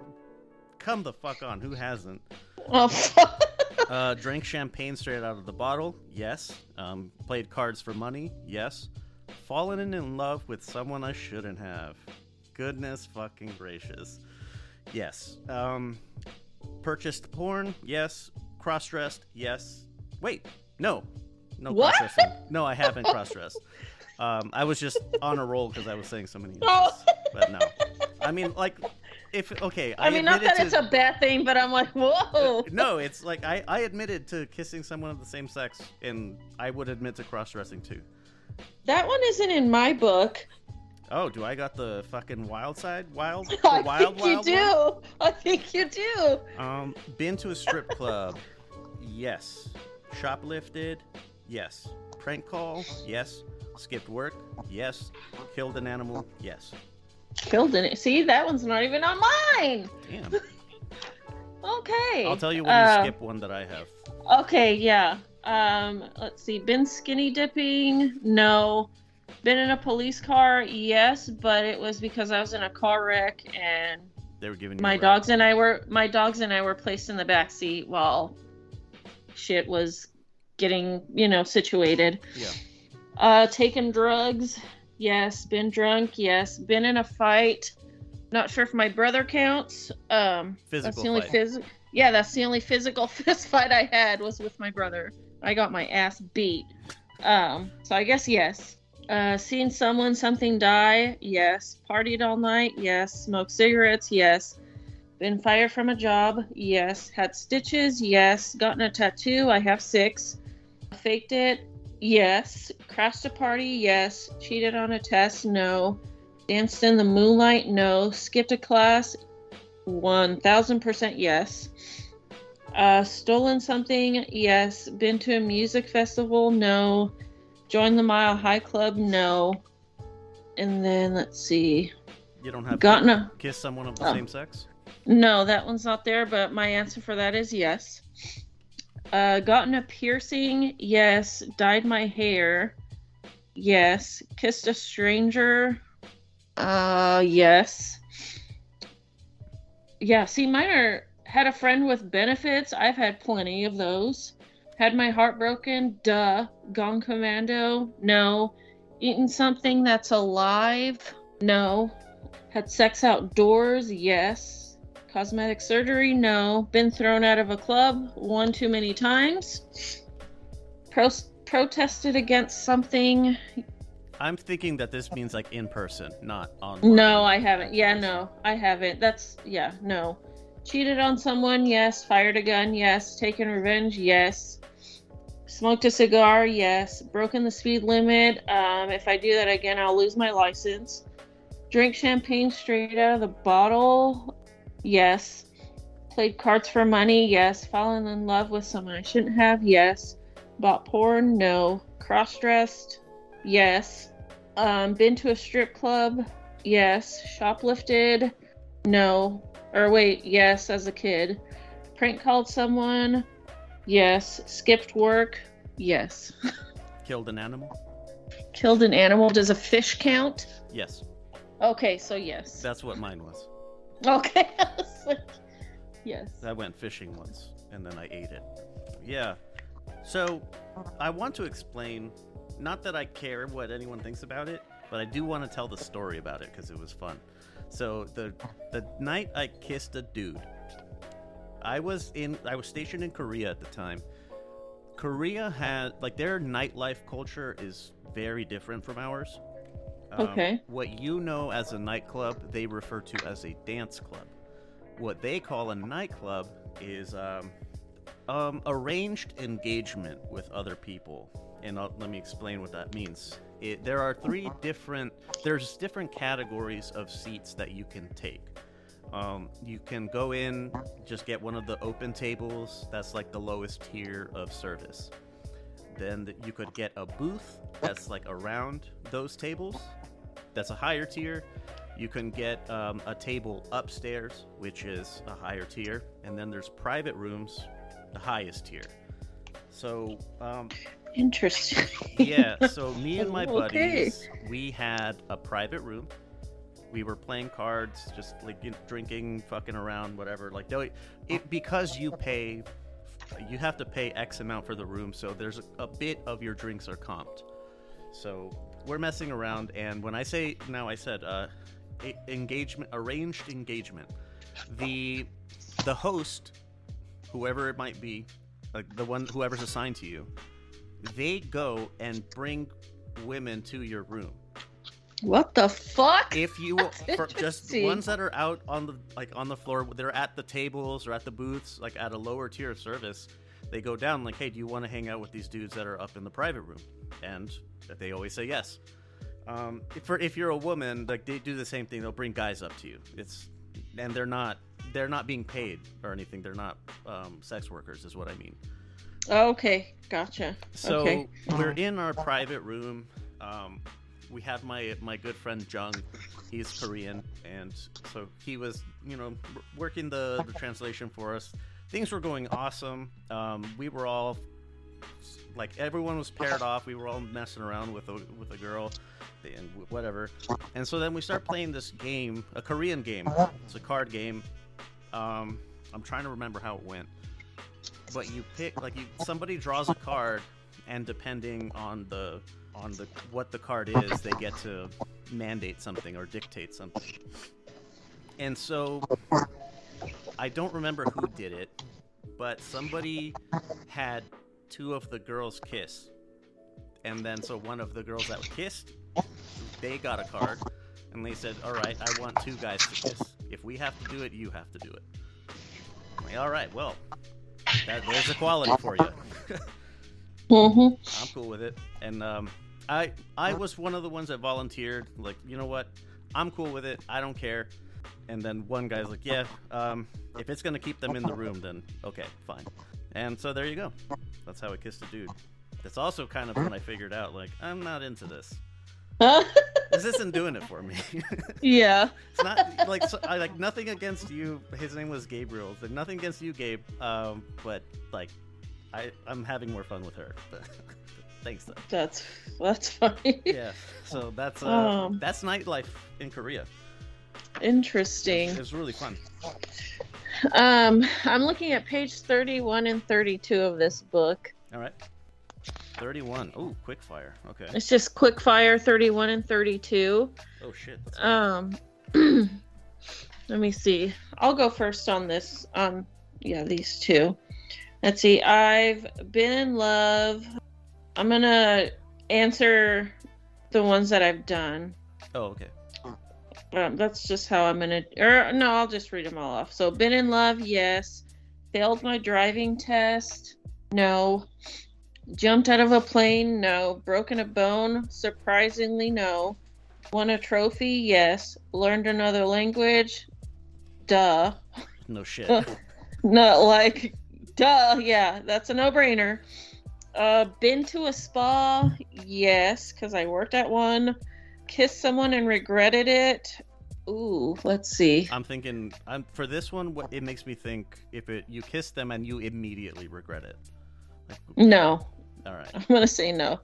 come the fuck on. Who hasn't? Oh, fuck. Uh, drank champagne straight out of the bottle? Yes. Um, played cards for money? Yes. fallen in love with someone I shouldn't have. Goodness fucking gracious. Yes. Um, purchased porn? Yes. Cross dressed? Yes. Wait, no. No What? cross dressing. No, I haven't cross dressed. Um, I was just on a roll because I was saying so many names. Oh. But no. I mean, like, if, okay, I, I mean, not admitted that it's a bad thing, but I'm like, whoa. no, it's like I, I admitted to kissing someone of the same sex, and I would admit to cross dressing too. That one isn't in my book. Oh, do I got the fucking wild side? Wild? The I wild, think you wild do. one? I think you do. Um, been to a strip club? yes. Shoplifted? Yes. Prank call? Yes. Skipped work? Yes. Killed an animal? Yes. Killed it. See, that one's not even on mine. Damn. Okay. I'll tell you when Uh, you skip one that I have. Okay, yeah. Um, let's see. Been skinny dipping? No. Been in a police car? Yes, but it was because I was in a car wreck and They were giving my dogs and I were my dogs and I were placed in the back seat while shit was getting, you know, situated. Yeah. Uh taken drugs? Yes. Been drunk? Yes. Been in a fight? Not sure if my brother counts. Um that's Physical the only fight. phys- Yeah, that's the only physical fist fight I had was with my brother. I got my ass beat. Um so I guess yes. Uh, seen someone, something die? Yes. Partied all night? Yes. Smoked cigarettes? Yes. Been fired from a job? Yes. Had stitches? Yes. Gotten a tattoo? I have six. Faked it? Yes. Crashed a party? Yes. Cheated on a test? No. Danced in the moonlight? No. Skipped a class? 1000% yes. Uh, stolen something? Yes. Been to a music festival? No. Joined the Mile High Club? No. And then let's see. You don't have Gotten to a. kiss someone of the Oh. same sex? No, that one's not there, but my answer for that is yes. Uh, gotten a piercing? Yes. Dyed my hair? Yes. Kissed a stranger? Uh, yes. Yeah, see, mine are. Had a friend with benefits. I've had plenty of those. Had my heart broken? Duh. Gone commando? No. Eaten something that's alive? No. Had sex outdoors? Yes. Cosmetic surgery? No. Been thrown out of a club? One too many times. Pro- protested against something? I'm thinking that this means like in person, not online. No, I haven't. Yeah, no, I haven't. That's, yeah, no. Cheated on someone? Yes. Fired a gun? Yes. Taken revenge? Yes. Smoked a cigar? Yes. Broken the speed limit? Um, if I do that again, I'll lose my license. Drink champagne straight out of the bottle? Yes. Played cards for money? Yes. Fallen in love with someone I shouldn't have? Yes. Bought porn? No. Cross dressed? Yes. Um, been to a strip club? Yes. Shoplifted? No. Or wait, yes, as a kid. Prank called someone? Yes. Skipped work? Yes. Killed an animal? Killed an animal? Does a fish count? Yes. Okay, so yes. That's what mine was. Okay. Like, yes. I went fishing once and then I ate it. Yeah. So I want to explain, not that I care what anyone thinks about it, but I do want to tell the story about it because it was fun. So the the night I kissed a dude, I was in I was stationed in Korea at the time. Korea had like their nightlife culture is very different from ours. Um, Okay. What you know as a nightclub, they refer to as a dance club. What they call a nightclub is um, um, arranged engagement with other people. And I'll, let me explain what that means. It, there are three different. There's different categories of seats that you can take. Um, you can go in, just get one of the open tables. That's like the lowest tier of service. Then th- you could get a booth that's like around those tables. That's a higher tier. You can get um, a table upstairs, which is a higher tier, and then there's private rooms, the highest tier. So um, Interesting. yeah, so me and my Okay. buddies, we had a private room. We were playing cards, just like you know, drinking, fucking around, whatever. Like, they, it because you pay, you have to pay X amount for the room, so there's a, a bit of your drinks are comped. So we're messing around, and when I say now, I said uh, engagement, arranged engagement. The the host, whoever it might be, like the one whoever's assigned to you, they go and bring women to your room. What the fuck? If you for just ones that are out on the like on the floor, they're at the tables or at the booths, like at a lower tier of service. They go down like, hey, do you want to hang out with these dudes that are up in the private room? And they always say yes. Um, if, for if you're a woman, like they do the same thing. They'll bring guys up to you. It's and they're not they're not being paid or anything. They're not um, sex workers, is what I mean. Okay, gotcha. So okay. we're in our private room. Um, we have my my good friend Jung. He's Korean, and so he was, you know, working the, the translation for us. Things were going awesome. Um, we were all like everyone was paired off. We were all messing around with a with a girl, and whatever. And so then we start playing this game, a Korean game. It's a card game. Um, I'm trying to remember how it went but you pick like you somebody draws a card and depending on the on the what the card is they get to mandate something or dictate something and so i don't remember who did it but somebody had two of the girls kiss and then so one of the girls that kissed they got a card and they said all right i want two guys to kiss if we have to do it you have to do it I'm like, all right well that, there's equality for you. Mm-hmm. I'm cool with it. And um, I I was one of the ones that volunteered. Like, you know what? I'm cool with it. I don't care. And then one guy's like, yeah, um, if it's gonna keep them in the room, then okay, fine. And so there you go. That's how I kissed a dude. That's also kind of when I figured out, like, I'm not into this. This isn't doing it for me. yeah. it's not like so, I like nothing against you. His name was Gabriel. Like, nothing against you, Gabe. Um, but like, I I'm having more fun with her. Thanks though. That's that's funny. Yeah. So that's uh, Um. that's nightlife in Korea. Interesting. It was really fun. Um, I'm looking at page 31 and 32 of this book. All right. Thirty-one. Oh, quick fire. Okay. It's just quick fire 31 and 32. Oh shit. Um, let me see. I'll go first on this. Um, yeah, these two. Let's see. I've been in love. I'm gonna answer the ones that I've done. oh, okay. Um, that's just how I'm gonna. Or no, I'll just read them all off. So, been in love, yes. Failed my driving test, no. Jumped out of a plane, no. Broken a bone, surprisingly, no. Won a trophy, yes. Learned another language, duh. No shit. Not like, duh. Yeah, that's a no-brainer. Uh, been to a spa, yes, because I worked at one. Kissed someone and regretted it. Ooh, let's see. I'm thinking. I'm for this one. What it makes me think if it you kiss them and you immediately regret it. Like, No, all right. I'm gonna say no.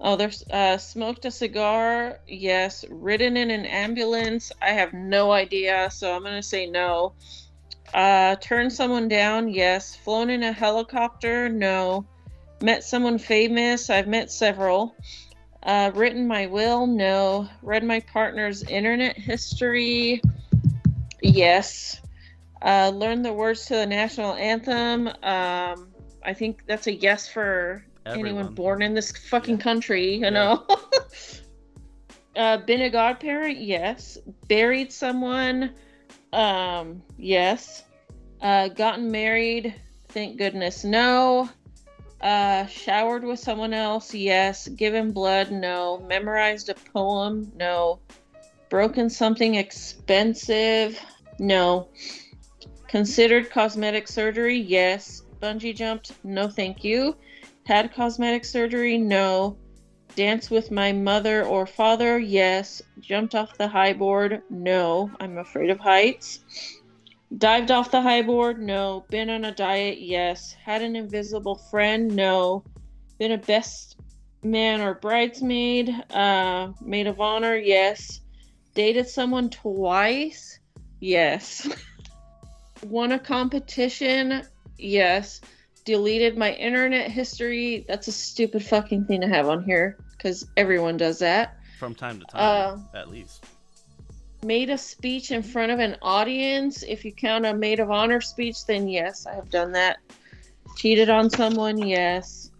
Oh, there's uh, smoked a cigar. Yes, ridden in an ambulance. I have no idea, so I'm gonna say no. Uh, turned someone down. Yes. Flown in a helicopter. No. Met someone famous. I've met several. Uh, written my will. No. Read my partner's internet history. Yes. Uh, learned the words to the national anthem. Um, I think that's a yes for anyone born in this fucking Yeah. country, you Yeah. know. uh, been a godparent, yes. Buried someone, um, yes. Uh, gotten married, thank goodness, no. Uh, showered with someone else, yes. Given blood, no. Memorized a poem, no. Broken something expensive, no. Considered cosmetic surgery, yes. Bungee jumped, no thank you. Had cosmetic surgery, no. Danced with my mother or father, yes. Jumped off the high board, no. I'm afraid of heights. Dived off the high board, no. Been on a diet, yes. Had an invisible friend, no. Been a best man or bridesmaid, uh, maid of honor, yes. Dated someone twice, yes. Won a competition, yes. Deleted my internet history. That's a stupid fucking thing to have on here. because everyone does that. From time to time, uh, at least. Made a speech in front of an audience. If you count a maid of honor speech, then yes, I have done that. Cheated on someone, yes.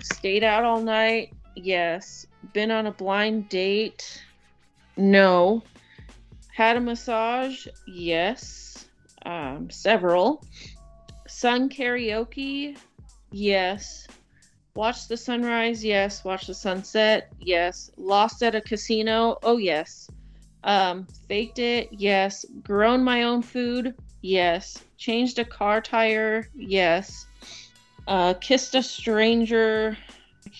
Stayed out all night, yes. Been on a blind date, no. Had a massage, yes. Um, several. Sung karaoke, yes. Watched the sunrise, yes. Watched the sunset, yes. Lost at a casino, oh yes. Um, faked it, yes. Grown my own food, yes. Changed a car tire, yes. Uh, kissed a stranger.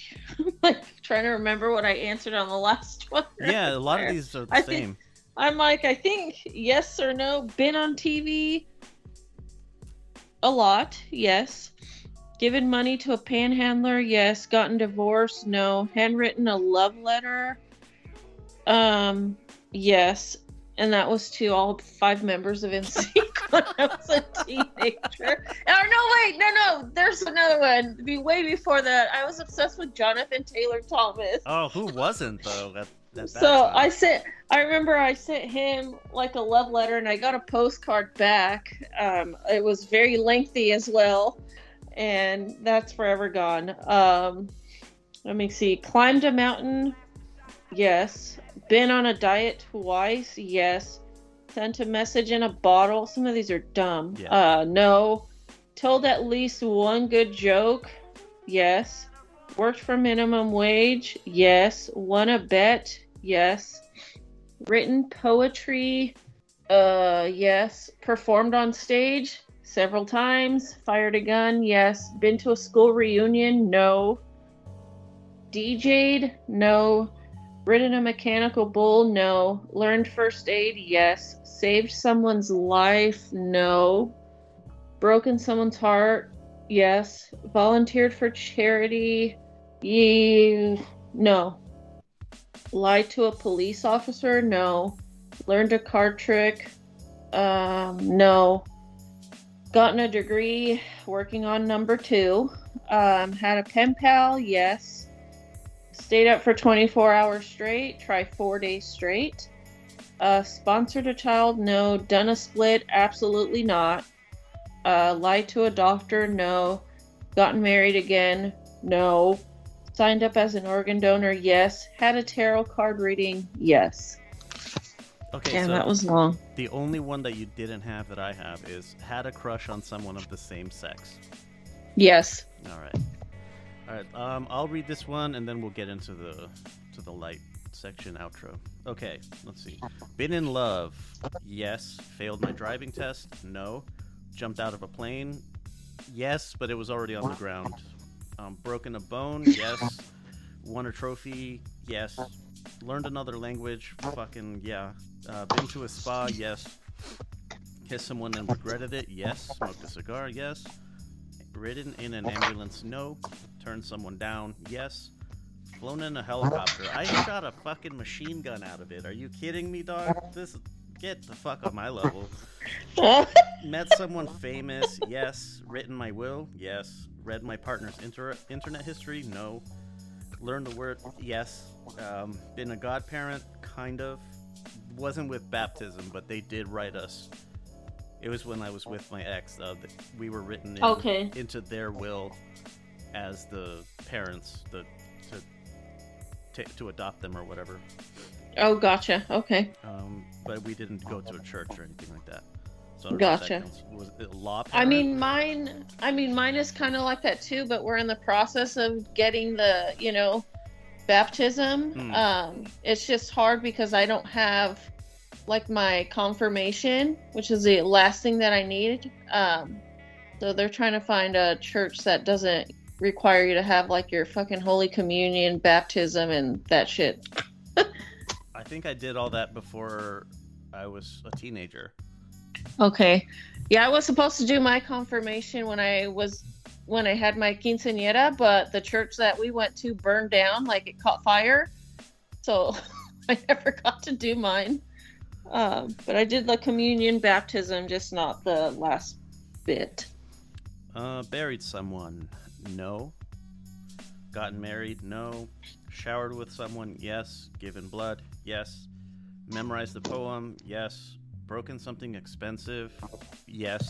like trying to remember what I answered on the last one. Yeah, a lot of these are the I same. think- I'm like, I think yes or no. Been on TV a lot, yes. Given money to a panhandler, yes. Gotten divorced, no. Handwritten a love letter, um, yes. And that was to all five members of NSYNC when I was a teenager. Oh no, wait, no, no. There's another one. Be way before that. I was obsessed with Jonathan Taylor Thomas. Oh, who wasn't though? At, at that So time? I sent. I remember I sent him like a love letter, and I got a postcard back. Um, it was very lengthy as well, and that's forever gone. Um, let me see. Climbed a mountain. Yes. Been on a diet twice. Yes. Sent a message in a bottle. Some of these are dumb. Yeah. Uh, no. Told at least one good joke. Yes. Worked for minimum wage. Yes. Won a bet. Yes. Written poetry. Uh, yes. Performed on stage several times. Fired a gun. Yes. Been to a school reunion. No. DJ'd. No. Ridden a mechanical bull. No. Learned first aid. Yes. Saved someone's life. No. Broken someone's heart. Yes. Volunteered for charity. Ye. No. Lied to a police officer? No. Learned a card trick? Um, no. Gotten a degree working on number two. Um, had a pen pal? Yes. Stayed up for 24 hours straight. Try four days straight. Uh, sponsored a child? No. Done a split? Absolutely not. Uh, lied to a doctor? No. Gotten married again? No. Signed up as an organ donor? Yes. Had a tarot card reading? Yes. okay, Damn, so that was long. the only one that you didn't have that I have is had a crush on someone of the same sex. Yes. All right. All right. Um, I'll read this one, and then we'll get into the to the light section outro. Okay. Let's see. Been in love? Yes. Failed my driving test? No. Jumped out of a plane? Yes, but it was already on the ground. Um, broken a bone? Yes. Won a trophy? Yes. Learned another language? Fucking yeah. Uh, been to a spa? Yes. Kissed someone and regretted it? Yes. Smoked a cigar? Yes. Ridden in an ambulance? No. Turned someone down? Yes. Flown in a helicopter? I shot a fucking machine gun out of it. Are you kidding me, dog? This get the fuck on my level. Met someone famous? Yes. Written my will? Yes. Read my partner's inter- internet history? No. Learned the word? Yes. Um, been a godparent? Kind of. Wasn't with baptism, but they did write us. It was when I was with my ex. Uh, that we were written in, Okay. into their will as the parents the, to, to to adopt them or whatever. Oh, gotcha. Okay. Um, but we didn't go to a church or anything like that. So I don't know if that Gotcha. Law? I mean, mine. I mean, mine is kind of like that too. But we're in the process of getting the, you know, baptism. Hmm. Um, it's just hard because I don't have like my confirmation, which is the last thing that I need. Um, so they're trying to find a church that doesn't require you to have like your fucking holy communion, baptism, and that shit. I think I did all that before I was a teenager. Okay. Yeah, I was supposed to do my confirmation when I was when I had my quinceañera, but the church that we went to burned down, like it caught fire. So I never got to do mine. Um, but I did the communion baptism, just not the last bit. Uh, buried someone? No. Gotten married? No. Showered with someone? Yes. Given blood? Yes. Memorized the poem? Yes. Broken something expensive? Yes.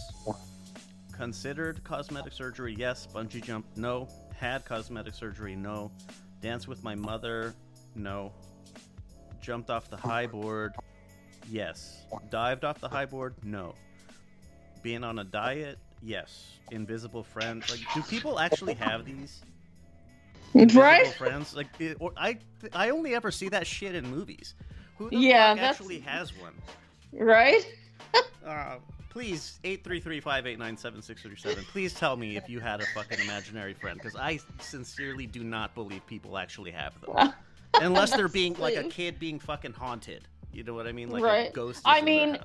Considered cosmetic surgery? Yes. Bungee jump? No. Had cosmetic surgery? No. Danced with my mother? No. Jumped off the high board? Yes. Dived off the high board? No. Being on a diet? Yes. Invisible friend? Like, do people actually have these? Invisible Right? friends? Like, it- or I, I only ever see that shit in movies. Who the Yeah, fuck that's- actually has one? Right? Uh, please, 833-589-7637. Please tell me if you had a fucking imaginary friend, because I sincerely do not believe people actually have them. Unless they're being like a kid being fucking haunted. You know what I mean? Like a Right. ghost. Is I mean.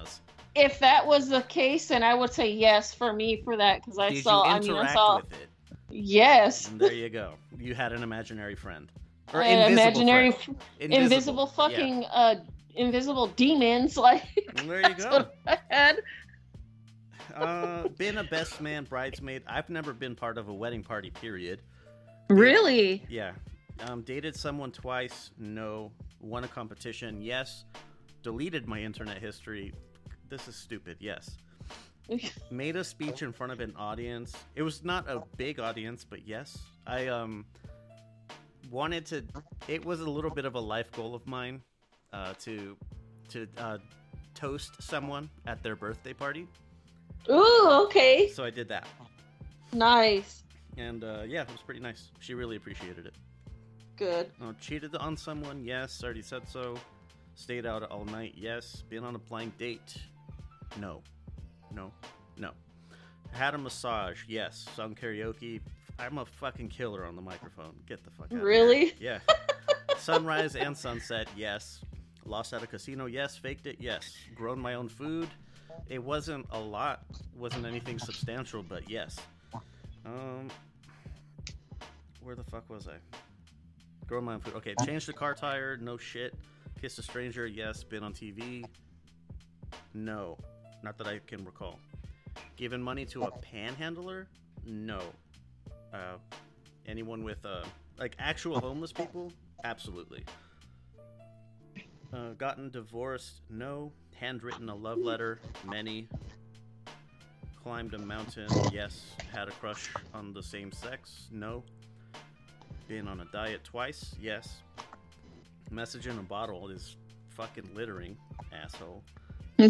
If that was the case, then I would say yes for me for that because I did saw. I mean, I saw. with it? Yes. And there you go. You had an imaginary friend. Or invisible imaginary, friend. f- invisible, fucking, uh, invisible demons. Like Yeah. There you that's go. what I had. uh, been a best man bridesmaid. I've never been part of a wedding party. Period. Really? Yeah. Um, dated someone twice. No. Won a competition. Yes. Deleted my internet history. This is stupid. Yes. Made a speech in front of an audience. It was not a big audience, but yes. I um wanted to. It was a little bit of a life goal of mine uh, to to uh, toast someone at their birthday party. Ooh, okay. So I did that, Nice. and uh, yeah, it was pretty nice. She really appreciated it. Good. Uh, cheated on someone? Yes. Already said so. Stayed out all night? Yes. Been on a blind date? No. No. No. Had a massage? Yes. Sung karaoke? I'm a fucking killer on the microphone. Get the fuck out. Really? Yeah. Sunrise and sunset? Yes. Lost at a casino? Yes. Faked it? Yes. Grown my own food? It wasn't a lot. Wasn't anything substantial, but yes. Um. Where the fuck was I? Grow my own food. Okay, changed the car tire. No shit. Kiss a stranger. Yes. Been on TV. No, not that I can recall. Given money to a panhandler. No. Uh, anyone with uh, like actual homeless people. Absolutely. Uh, gotten divorced. No. Handwritten a love letter. Many. Climbed a mountain. Yes. Had a crush on the same sex. No. Been on a diet twice. Yes. Message in a bottle is fucking littering, asshole.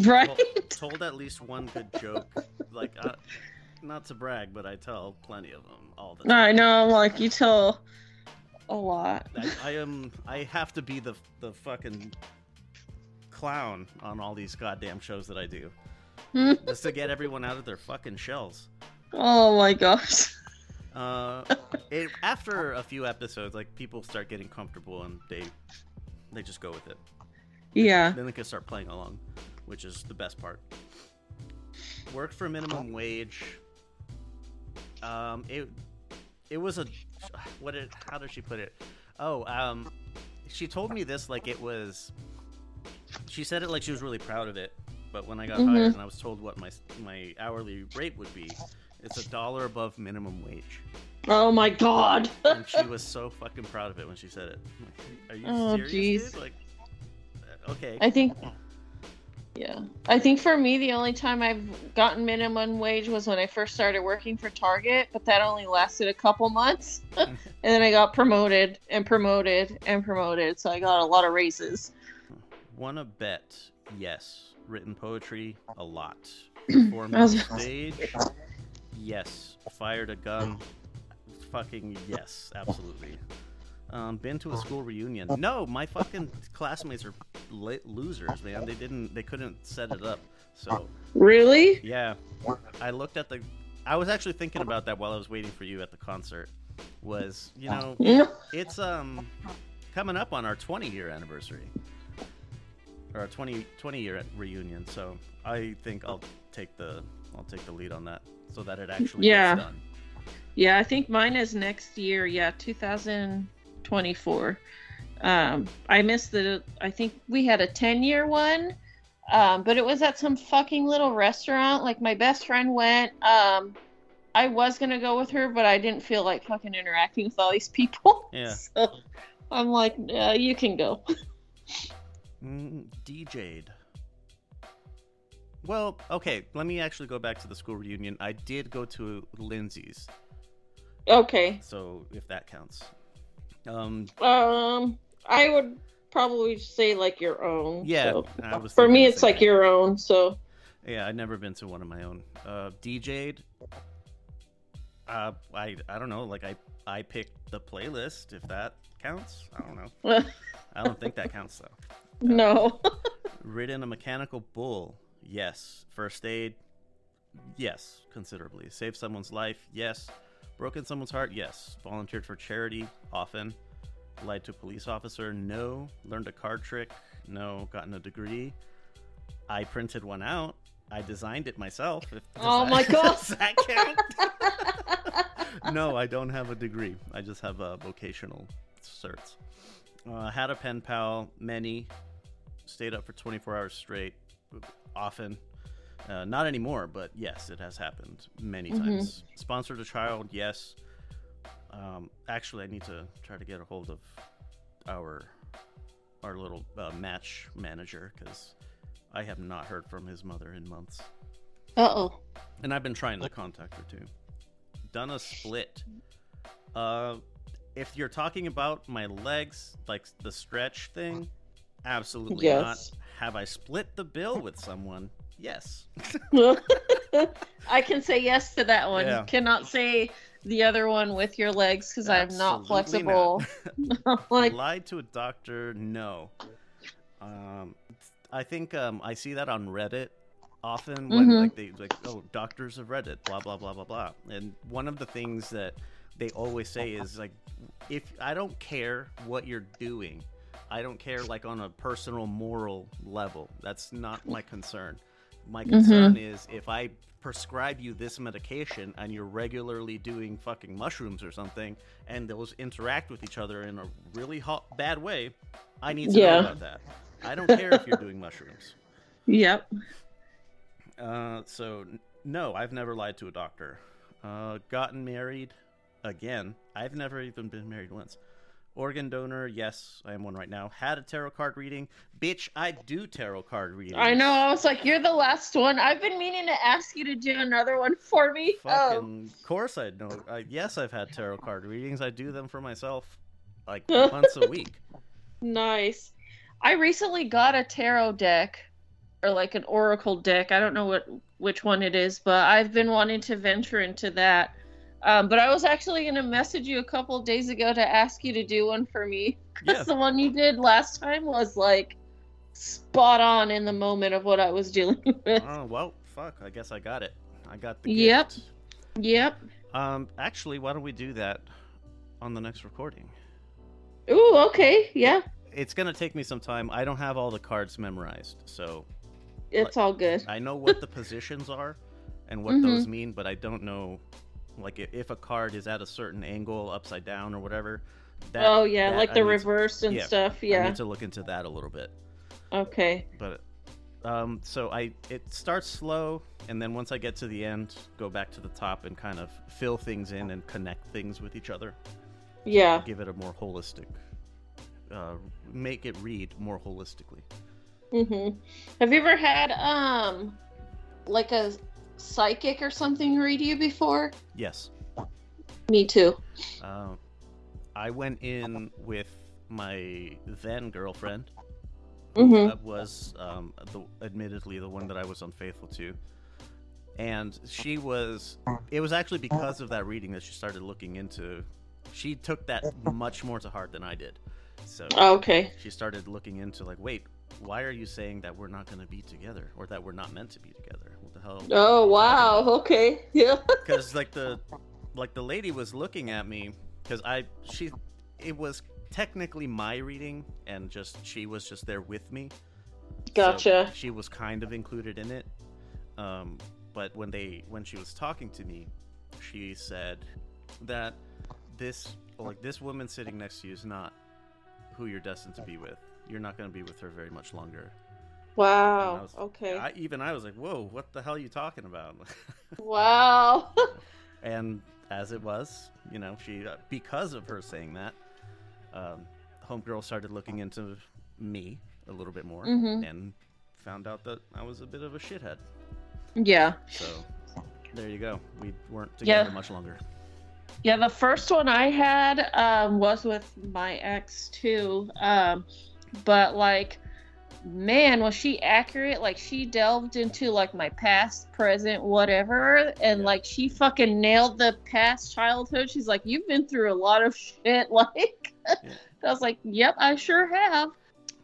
Right? Well, told at least one good joke. Like, uh, not to brag, but I tell plenty of them all the time. I know. I'm like, you tell a lot. I, I am. I have to be the the fucking clown on all these goddamn shows that I do, just to get everyone out of their fucking shells. oh my gosh. Uh, it, after a few episodes, like people start getting comfortable and they they just go with it. Yeah. Then they can start playing along, which is the best part. Worked for minimum wage. Um, it it was a what did how did she put it? Oh, um, she told me this like it was. She said it like she was really proud of it, but when I got Mhm. hired and I was told what my my hourly rate would be, it's a dollar above minimum wage, Oh my god. and she was so fucking proud of it when she said it. Like, Are you Oh, serious? Like, uh, okay. I think. Yeah. I think for me, the only time I've gotten minimum wage was when I first started working for Target, but that only lasted a couple months. and then I got promoted and promoted and promoted, so I got a lot of raises. Wanna bet? Yes. Written poetry? A lot. Performed on stage? Yes. Fired a gun? Fucking yes, absolutely. Um, been to a school reunion? No, my fucking classmates are li- losers, man. They didn't, they couldn't set it up. So Really? yeah, I looked at the. I was actually thinking about that while I was waiting for you at the concert. Was you know Yeah. it's um coming up on our 20 year anniversary or our 20 20 year reunion so i think i'll take the i'll take the lead on that so that it actually Yeah. gets done Yeah, I think mine is next year. Yeah, 2024. Um, I missed the. I think we had a 10 year one, um, but it was at some fucking little restaurant. Like my best friend went. Um, I was gonna go with her, but I didn't feel like fucking interacting with all these people. Yeah. So I'm like, uh, you can go. Mm, DJ'd. Well, okay, let me actually go back to the school reunion. I did go to Lindsay's, Okay. so if that counts. Um, Um, I would probably say like your own. Yeah, so. For me, it's like thing. your own. So yeah, I've never been to one of my own. Uh, DJ'd. Uh, I I don't know. Like I I picked the playlist. If that counts, I don't know. I don't think that counts though. no. Ridden a mechanical bull. Yes. First aid. Yes, considerably. Saved someone's life. Yes. Broken someone's heart. Yes. Volunteered for charity. Often. Lied to a police officer. No. Learned a card trick. No. Gotten a degree. I printed one out. I designed it myself. Does Oh that- my God. Does that count? no, I don't have a degree. I just have a vocational certs. Uh, had a pen pal, many. Stayed up for 24 hours straight, often. Uh, not anymore, but yes, it has happened many Mhm. times. Sponsored a child, yes. Um, actually, I need to try to get a hold of our our little uh, match manager because I have not heard from his mother in months. Uh oh. And I've been trying to contact her too. Done a split. Uh, if you're talking about my legs, like the stretch thing, absolutely Yes. not. Have I split the bill with someone? Yes. I can say yes to that one. Yeah. You cannot say the other one with your legs because I'm not flexible. like, Lied to a doctor? No. Um, I think um, I see that on Reddit often when Mhm. like they like oh doctors of Reddit blah blah blah blah blah and one of the things that they always say is like if I don't care what you're doing I don't care like on a personal moral level that's not my concern my concern is if I prescribe you this medication and you're regularly doing fucking mushrooms or something and those interact with each other in a really hot, bad way I need to Yeah. know about that I don't care if you're doing mushrooms yep. uh, so no, I've never lied to a doctor. Uh, gotten married again. I've never even been married once. Organ donor, yes, I am one right now. Had a tarot card reading, bitch. I do tarot card readings. I know. I was like, you're the last one. I've been meaning to ask you to do another one for me. Oh, Fucking course I know. I, yes, I've had tarot card readings. I do them for myself, like once a week. nice. I recently got a tarot deck or like an oracle deck. I don't know what which one it is, but I've been wanting to venture into that. Um, but I was actually going to message you a couple of days ago to ask you to do one for me. Yeah, Because the one you did last time was like spot on in the moment of what I was dealing with. oh well, fuck. I guess I got it. I got the Yep. gift. Yep. Um, actually, why don't we do that on the next recording? Ooh, okay. Yeah. it's gonna take me some time. I don't have all the cards memorized, so It's all good. I know what the positions are and what Mhm. those mean, but I don't know, like if a card is at a certain angle, upside down, or whatever. That, oh, yeah. that like I the need to- reverse and yeah, stuff. I Yeah. need to look into that a little bit, Okay. but um, so I it starts slow, and then once I get to the end, go back to the top and kind of fill things in and connect things with each other, Yeah. give it a more holistic, uh, make it read more holistically. Mm-hmm. Have you ever had um like a psychic or something read you before? Yes. Me too. Uh, I went in with my then girlfriend, hmm that was um, the, admittedly the one that I was unfaithful to, and she was. It was actually because of that reading that she started looking into. She took that much more to heart than I did, so Okay. she started looking into like, wait, why are you saying that we're not going to be together or that we're not meant to be together? The hell? Oh wow. Okay. Yeah. because like the like the lady was looking at me because I she it was technically my reading and just she was just there with me. So Gotcha. she was kind of included in it. Um, but when they when she was talking to me, she said that this like this woman sitting next to you is not who you're destined to be with. You're not going to be with her very much longer. Wow. I was- Okay. I, even I was like, "Whoa, what the hell are you talking about?" Wow. and as it was, you know, she uh, because of her saying that, um, homegirl started looking into me a little bit more Mhm. and found out that I was a bit of a shithead. Yeah. So there you go. We weren't together Yeah. much longer. Yeah, the first one I had um, was with my ex too. Um, but like, man, was she accurate? Like, she delved into like my past, present, whatever, and Yeah. like she fucking nailed the past childhood. She's like, "You've been through a lot of shit." Like, I was like, "Yep, I sure have."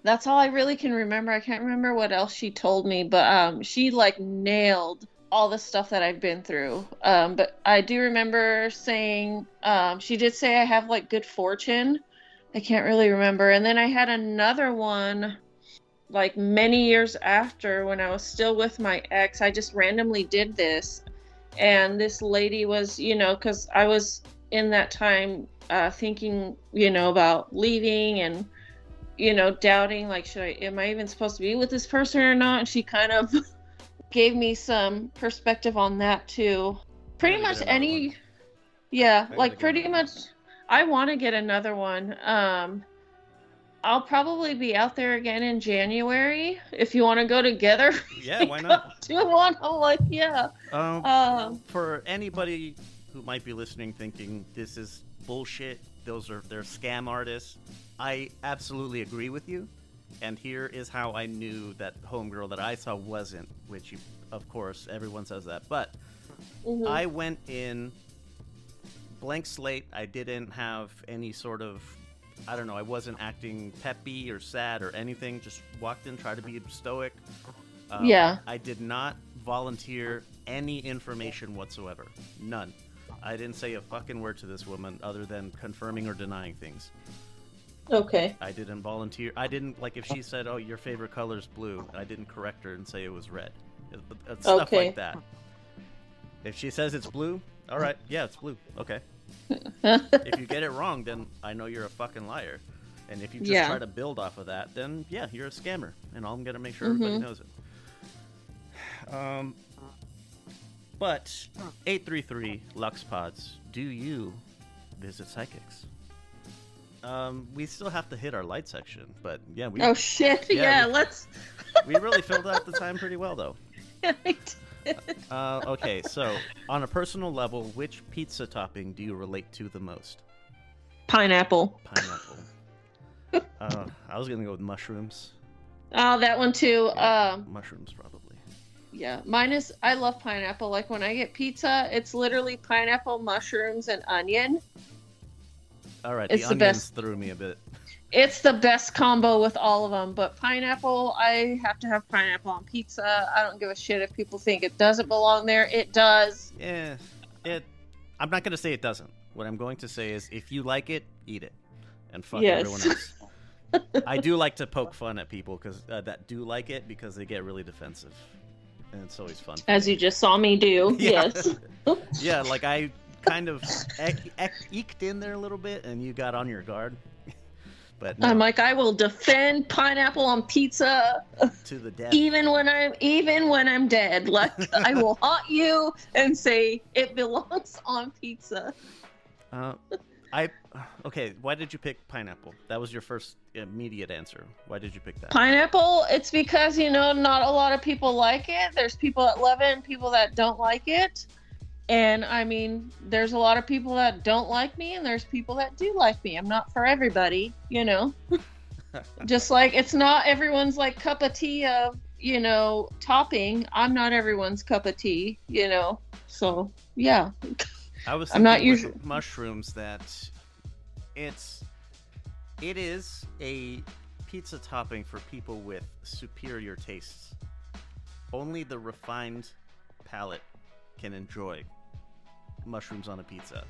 That's all I really can remember. I can't remember what else she told me, but um, she like nailed all the stuff that I've been through. Um, but I do remember saying um, she did say I have like good fortune. I can't really remember. And then I had another one like many years after when I was still with my ex. I just randomly did this. And this lady was, you know, because I was in that time uh, thinking, you know, about leaving and, you know, doubting like, should I, am I even supposed to be with this person or not? And she kind of gave me some perspective on that too. Pretty much any, one. yeah, like pretty much. I want to get another one. Um, I'll probably be out there again in January if you want to go together. Yeah, why not? Do one? I'm like, yeah. Um, Um, for anybody who might be listening thinking this is bullshit, those are they're scam artists, I absolutely agree with you. And here is how I knew that homegirl that I saw wasn't, which you, of course everyone says that. But mhm. I went in blank slate. I didn't have any sort of I don't know, I wasn't acting peppy or sad or anything. Just walked in, tried to be stoic. Um, Yeah. I did not volunteer any information whatsoever. None. I didn't say a fucking word to this woman other than confirming or denying things. okay. I didn't volunteer. I didn't like if she said, "Oh, your favorite color is blue." I didn't correct her and say it was red. Uh, Stuff Okay. like that. If she says it's blue, all right, yeah, it's blue. Okay. If you get it wrong, then I know you're a fucking liar. And if you just Yeah. try to build off of that, then yeah, you're a scammer, and I'm gonna make sure everybody Mhm. knows it. Um, but 833 Lux Pods, do you visit psychics? Um, we still have to hit our light section, but yeah, we oh shit. Yeah, Yeah, we- let's. we really filled out the time pretty well though. Uh, okay, so on a personal level, which pizza topping do you relate to the most? Pineapple. Pineapple. uh, I was gonna go with mushrooms. Oh, that one too. Yeah, Um, mushrooms probably. yeah, mine is. I love pineapple. Like when I get pizza, it's literally pineapple, mushrooms, and onion. All right, It's the the onions best. threw me a bit. It's the best combo with all of them. But pineapple, I have to have pineapple on pizza. I don't give a shit if people think it doesn't belong there. It does. Yeah, it. I'm not gonna say it doesn't. What I'm going to say is, if you like it, eat it, and fuck Yes. everyone else. I do like to poke fun at people because uh, that do like it because they get really defensive, and it's always fun. As me. you just saw me do. Yeah. Yes. yeah, like I kind of ek- ek- eked in there a little bit, and you got on your guard. But no, I'm like, I will defend pineapple on pizza to the death. even when I'm even when I'm dead. Like I will haunt you and say it belongs on pizza. Uh, I okay. Why did you pick pineapple? That was your first immediate answer. Why did you pick that? Pineapple, it's because you know not a lot of people like it. There's people that love it and people that don't like it. And I mean, there's a lot of people that don't like me and there's people that do like me. I'm not for everybody, you know. Just like it's not everyone's like cup of tea of, you know, topping. I'm not everyone's cup of tea, you know. So, yeah. I was I'm not thinking with usu- mushrooms that it's it is a pizza topping for people with superior tastes. Only the refined palate can enjoy mushrooms on a pizza,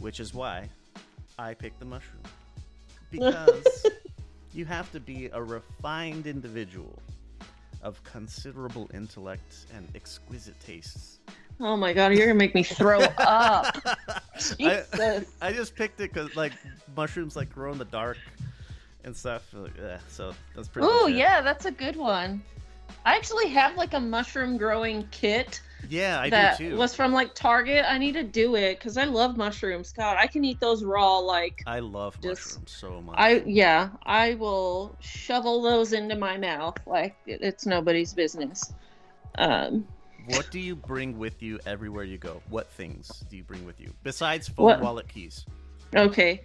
which is why I picked the mushroom. Because you have to be a refined individual of considerable intellect and exquisite tastes Oh my god, you're to make me throw up. I, Jesus. I just picked it because like mushrooms like grow in the dark and stuff. Yeah, so that's pretty. Oh yeah, that's a good one. I actually have like a mushroom growing kit Yeah, I that do too. was from like Target. I need to do it because I love mushrooms. God, I can eat those raw. Like I love Just- mushrooms so much. I, yeah, I will shovel those into my mouth like it- it's nobody's business. Um, What do you bring with you everywhere you go? What things do you bring with you besides phone, What- wallet, keys? okay,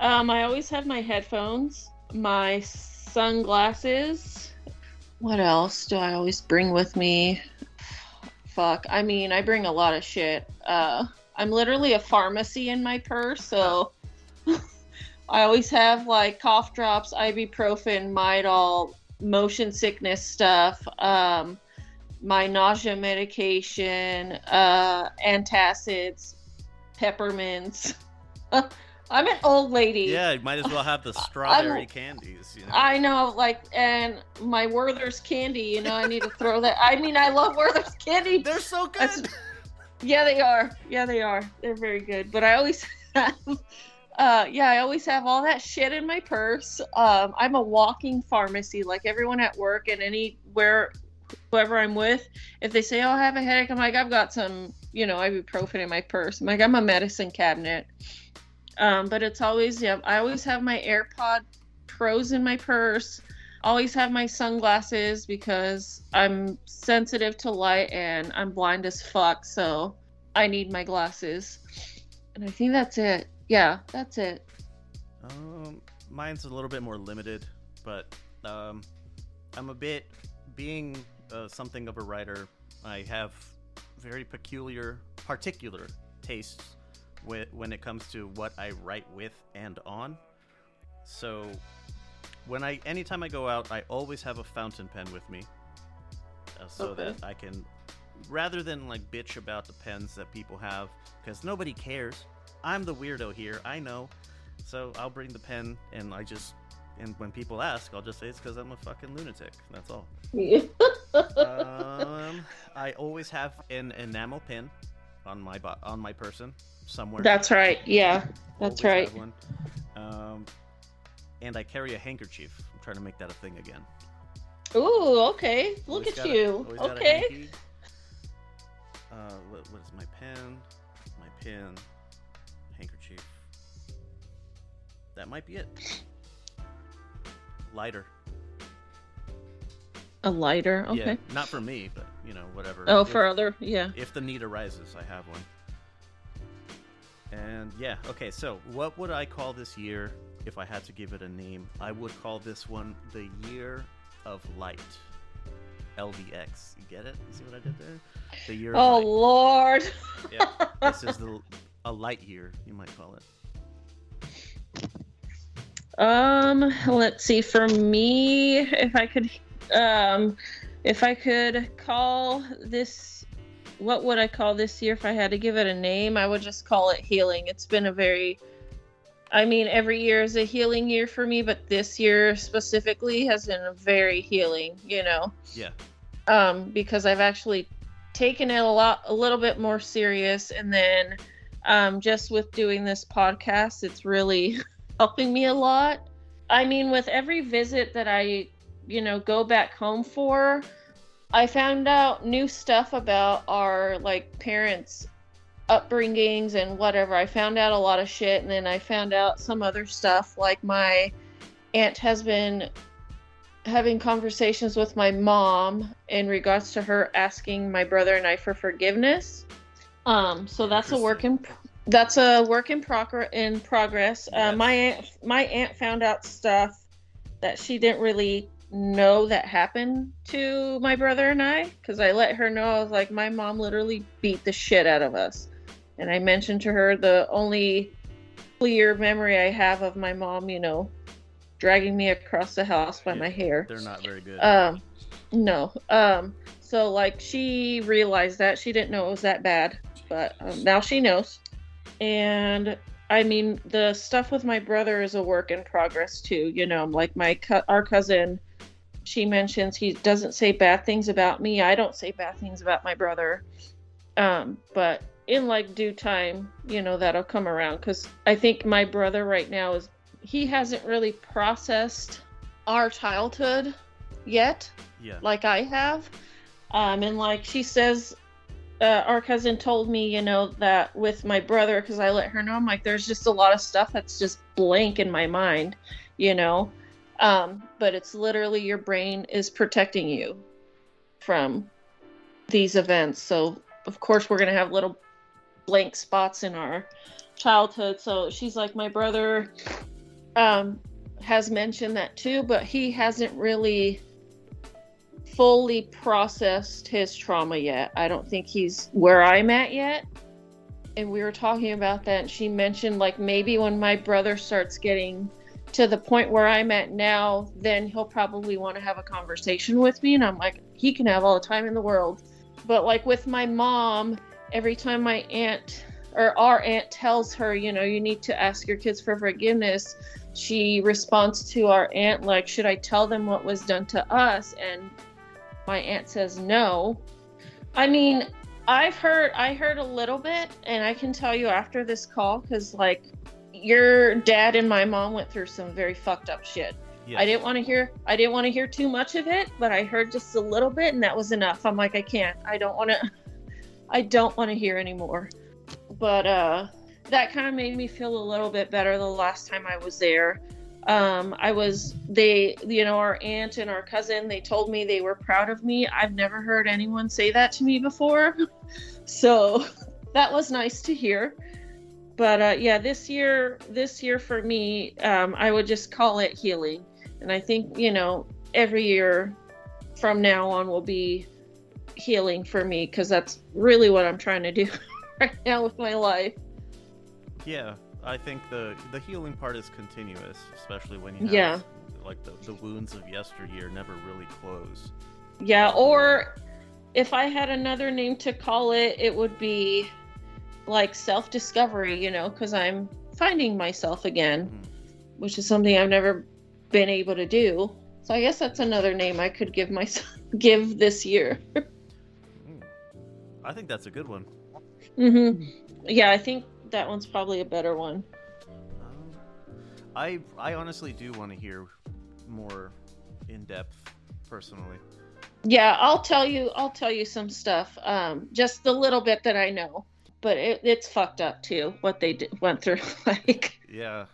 um, I always have my headphones, my sunglasses. What else do I always bring with me? Fuck, I mean, I bring a lot of shit. Uh, I'm literally a pharmacy in my purse, so I always have like cough drops, ibuprofen, Midol, motion sickness stuff, um, my nausea medication, uh, antacids, peppermints. I'm an old lady. Yeah, you might as well have the strawberry candies. You know? I know, like, and my Werther's candy. You know, I need to throw that. I mean, I love Werther's candy. They're so good. That's- Yeah, they are. Yeah, they are. They're very good. But I always have, uh, yeah, I always have all that shit in my purse. Um, I'm a walking pharmacy, like everyone at work and anywhere, whoever I'm with. If they say, "Oh, I have a headache," I'm like, "I've got some, you know, ibuprofen in my purse." I'm like, I'm a medicine cabinet. Um, but it's always, yeah, I always have my AirPod Pros in my purse. Always have my sunglasses because I'm sensitive to light and I'm blind as fuck, so I need my glasses. And I think that's it. Yeah, that's it. Um, mine's a little bit more limited, but um, I'm a bit being uh, something of a writer. I have very peculiar, particular tastes when when it comes to what I write with and on. So when I anytime I go out, I always have a fountain pen with me, uh, so Okay. that I can, rather than like bitch about the pens that people have, because nobody cares. I'm the weirdo here. I know. So I'll bring the pen and I just and when people ask, I'll just say it's because I'm a fucking lunatic. That's all. Um, I always have an enamel pin on my bo- on my person somewhere. that's right. Yeah, that's right. one. Um, and I carry a handkerchief. I'm trying to make that a thing again. Ooh, okay. Look Always at you. a Okay. Uh, what, what is my pen? My pen, handkerchief. That might be it. Lighter. A lighter. Okay. Yeah, not for me, but you know, whatever. Oh, If- for other. Yeah. if the need arises, I have one. And yeah, okay, so what would I call this year if I had to give it a name? I would call this one the Year of Light. LVX. You get it? You see what I did there? The Year Oh Light. Lord. Yeah, this is the a light year, you might call it. Um, let's see. For me, if I could, um, if I could call this, what would I call this year if I had to give it a name? I would just call it healing. It's been a very, I mean, every year is a healing year for me, but this year specifically has been a very healing. You know, Yeah. um, because I've actually taken it a lot, a little bit more serious, and then um, just with doing this podcast, it's really helping me a lot. I mean, with every visit that I, you know, go back home for, I found out new stuff about our like parents' upbringings and whatever. I found out a lot of shit, and then I found out some other stuff like my aunt has been having conversations with my mom in regards to her asking my brother and I for forgiveness. Um, so that's a work in that's a work in progress. In progress, uh, my aunt my aunt found out stuff that she didn't really know that happened to my brother and I because I let her know I was like my mom literally beat the shit out of us, and I mentioned to her the only clear memory I have of my mom, you know, dragging me across the house by Yeah, my hair. They're not very good. Um, no. Um, so like she realized that she didn't know it was that bad, but um, now she knows. And I mean, the stuff with my brother is a work in progress too. You know, like my co- our cousin, she mentions he doesn't say bad things about me. I don't say bad things about my brother. Um, but in like due time, you know, that'll come around because I think my brother right now is he hasn't really processed our childhood yet yeah. like I have. Um, and like she says, uh, our cousin told me, you know, that with my brother, because I let her know, I'm like, there's just a lot of stuff that's just blank in my mind, you know. Um, but it's literally your brain is protecting you from these events. So, of course, we're going to have little blank spots in our childhood. So, she's like, my brother um, has mentioned that too, but he hasn't really fully processed his trauma yet. I don't think he's where I'm at yet. And we were talking about that, and she mentioned like maybe when my brother starts getting to the point where I'm at now, then he'll probably want to have a conversation with me. And I'm like, he can have all the time in the world. But like with my mom, every time my aunt or our aunt tells her, you know, you need to ask your kids for forgiveness, she responds to our aunt like, should I tell them what was done to us? And my aunt says no. I mean, I've heard I heard a little bit, and I can tell you after this call because like your dad and my mom went through some very fucked up shit. Yes. I didn't want to hear I didn't want to hear too much of it, but I heard just a little bit and that was enough. I'm like I can't. I don't want to I don't want to hear anymore. But uh that kind of made me feel a little bit better the last time I was there. Um I was they you know our aunt and our cousin they told me they were proud of me. I've never heard anyone say that to me before. so that was nice to hear but uh, yeah this year this year for me um, i would just call it healing and i think you know every year from now on will be healing for me because that's really what i'm trying to do right now with my life Yeah, I think the the healing part is continuous, especially when you have Yeah. like the, the wounds of yesteryear never really close. yeah or if i had another name to call it it would be like self-discovery you know because i'm finding myself again Mhm. which is something i've never been able to do so i guess that's another name i could give myself give this year Mm. I think that's a good one. hmm Yeah, I think that one's probably a better one. Um, I I honestly do want to hear more in depth, personally. Yeah, I'll tell you. I'll tell you some stuff. Um, just the little bit that I know, but it, it's fucked up too. What they did, went through, like Yeah,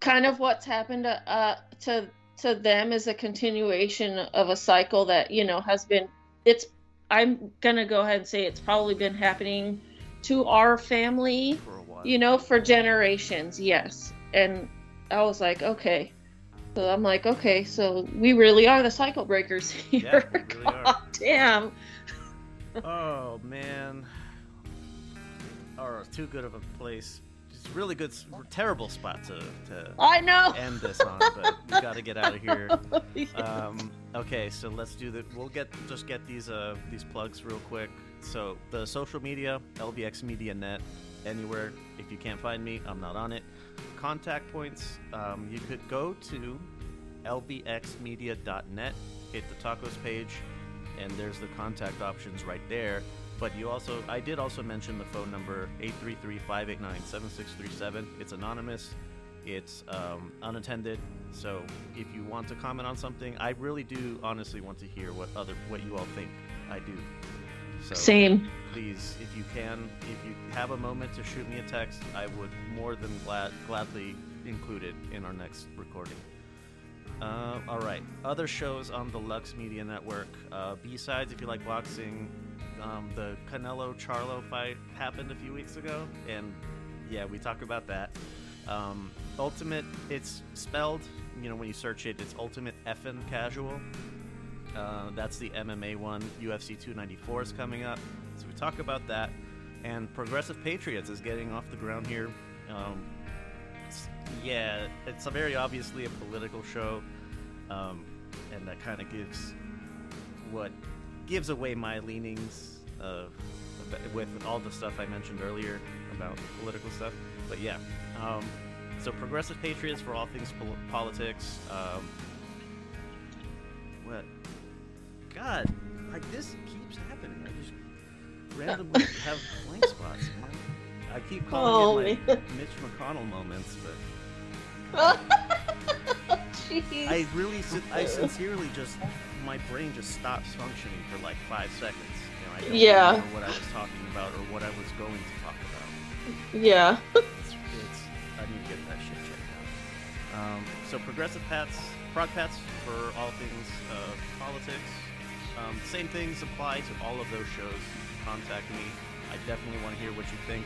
kind of what's happened to, uh, to to them is a continuation of a cycle that you know has been. It's. I'm gonna go ahead and say it's probably been happening to our family for a while. you know, for generations, yes. And I was like, okay. So I'm like, okay, so we really are the cycle breakers here. Yeah, we really are. Damn. Oh man. Or too good of a place. Just really good, terrible spot to to I know. end this on, but we got to get out of here. Um, okay, so let's do the. We'll get just get these uh these plugs real quick. So the social media, LVX Media Net, anywhere. If you can't find me, I'm not on it. Contact points. Um, you could go to lvxmedia.net, hit the tacos page, and there's the contact options right there. But you also, I did also mention the phone number 833-589-7637. It's anonymous. It's um, unattended. So if you want to comment on something, I really do honestly want to hear what other what you all think. I do. So Same. please, if you can, if you have a moment to shoot me a text, I would more than glad gladly include it in our next recording. Uh, all right, other shows on the Lux Media Network. Uh, B sides, if you like boxing. Um, the Canelo Charlo fight happened a few weeks ago, and yeah, we talk about that. Um, Ultimate, it's spelled, you know, when you search it, it's Ultimate Effin Casual. Uh, that's the MMA one. UFC 294 is coming up. So we talk about that. And Progressive Patriots is getting off the ground here. Um, it's- yeah, it's very obviously a political show. Um, and that kind of gives what gives away my leanings uh, ab- with all the stuff I mentioned earlier about the political stuff. But yeah, um, so Progressive Patriots for all things pol- politics. Um, what? God, like this keeps happening. I just randomly have blank spots. Man. I keep calling it Oh, my Mitch McConnell moments, but Jeez. I really, I sincerely just, my brain just stops functioning for like five seconds, You know, I don't Yeah. remember what I was talking about or what I was going to talk about. Yeah. It's, it's I need to get that shit checked out. Um, so progressive pats, prog pats for all things uh, politics. Um, same things apply to all of those shows. Contact me. I definitely want to hear what you think.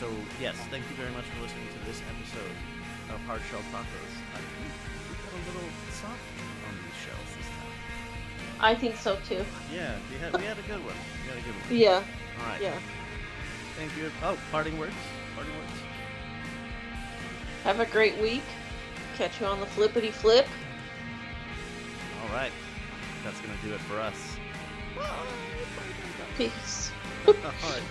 So yes, thank you very much for listening to this episode of Hard Shell Tacos. I think we got a little soft I think so too. Yeah, we had we had a good one. We had a good one. Yeah. All right. Yeah. Thank you. Oh, parting words. Parting words. Have a great week. Catch you on the flippity flip. All right. That's gonna do it for us. Peace. All right.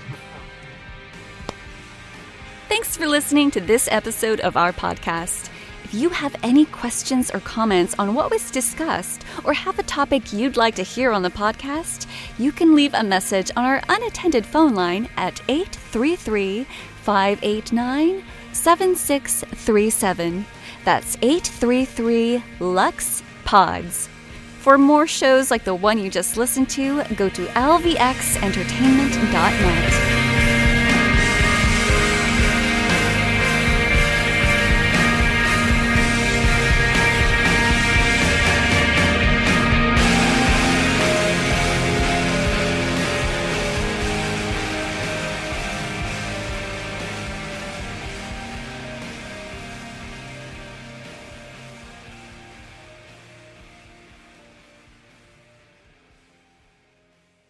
Thanks for listening to this episode of our podcast. You have any questions or comments on what was discussed, or have a topic you'd like to hear on the podcast, you can leave a message on our unattended phone line at 833 589 7637. That's 833 Lux Pods. For more shows like the one you just listened to, go to lvxentertainment.net.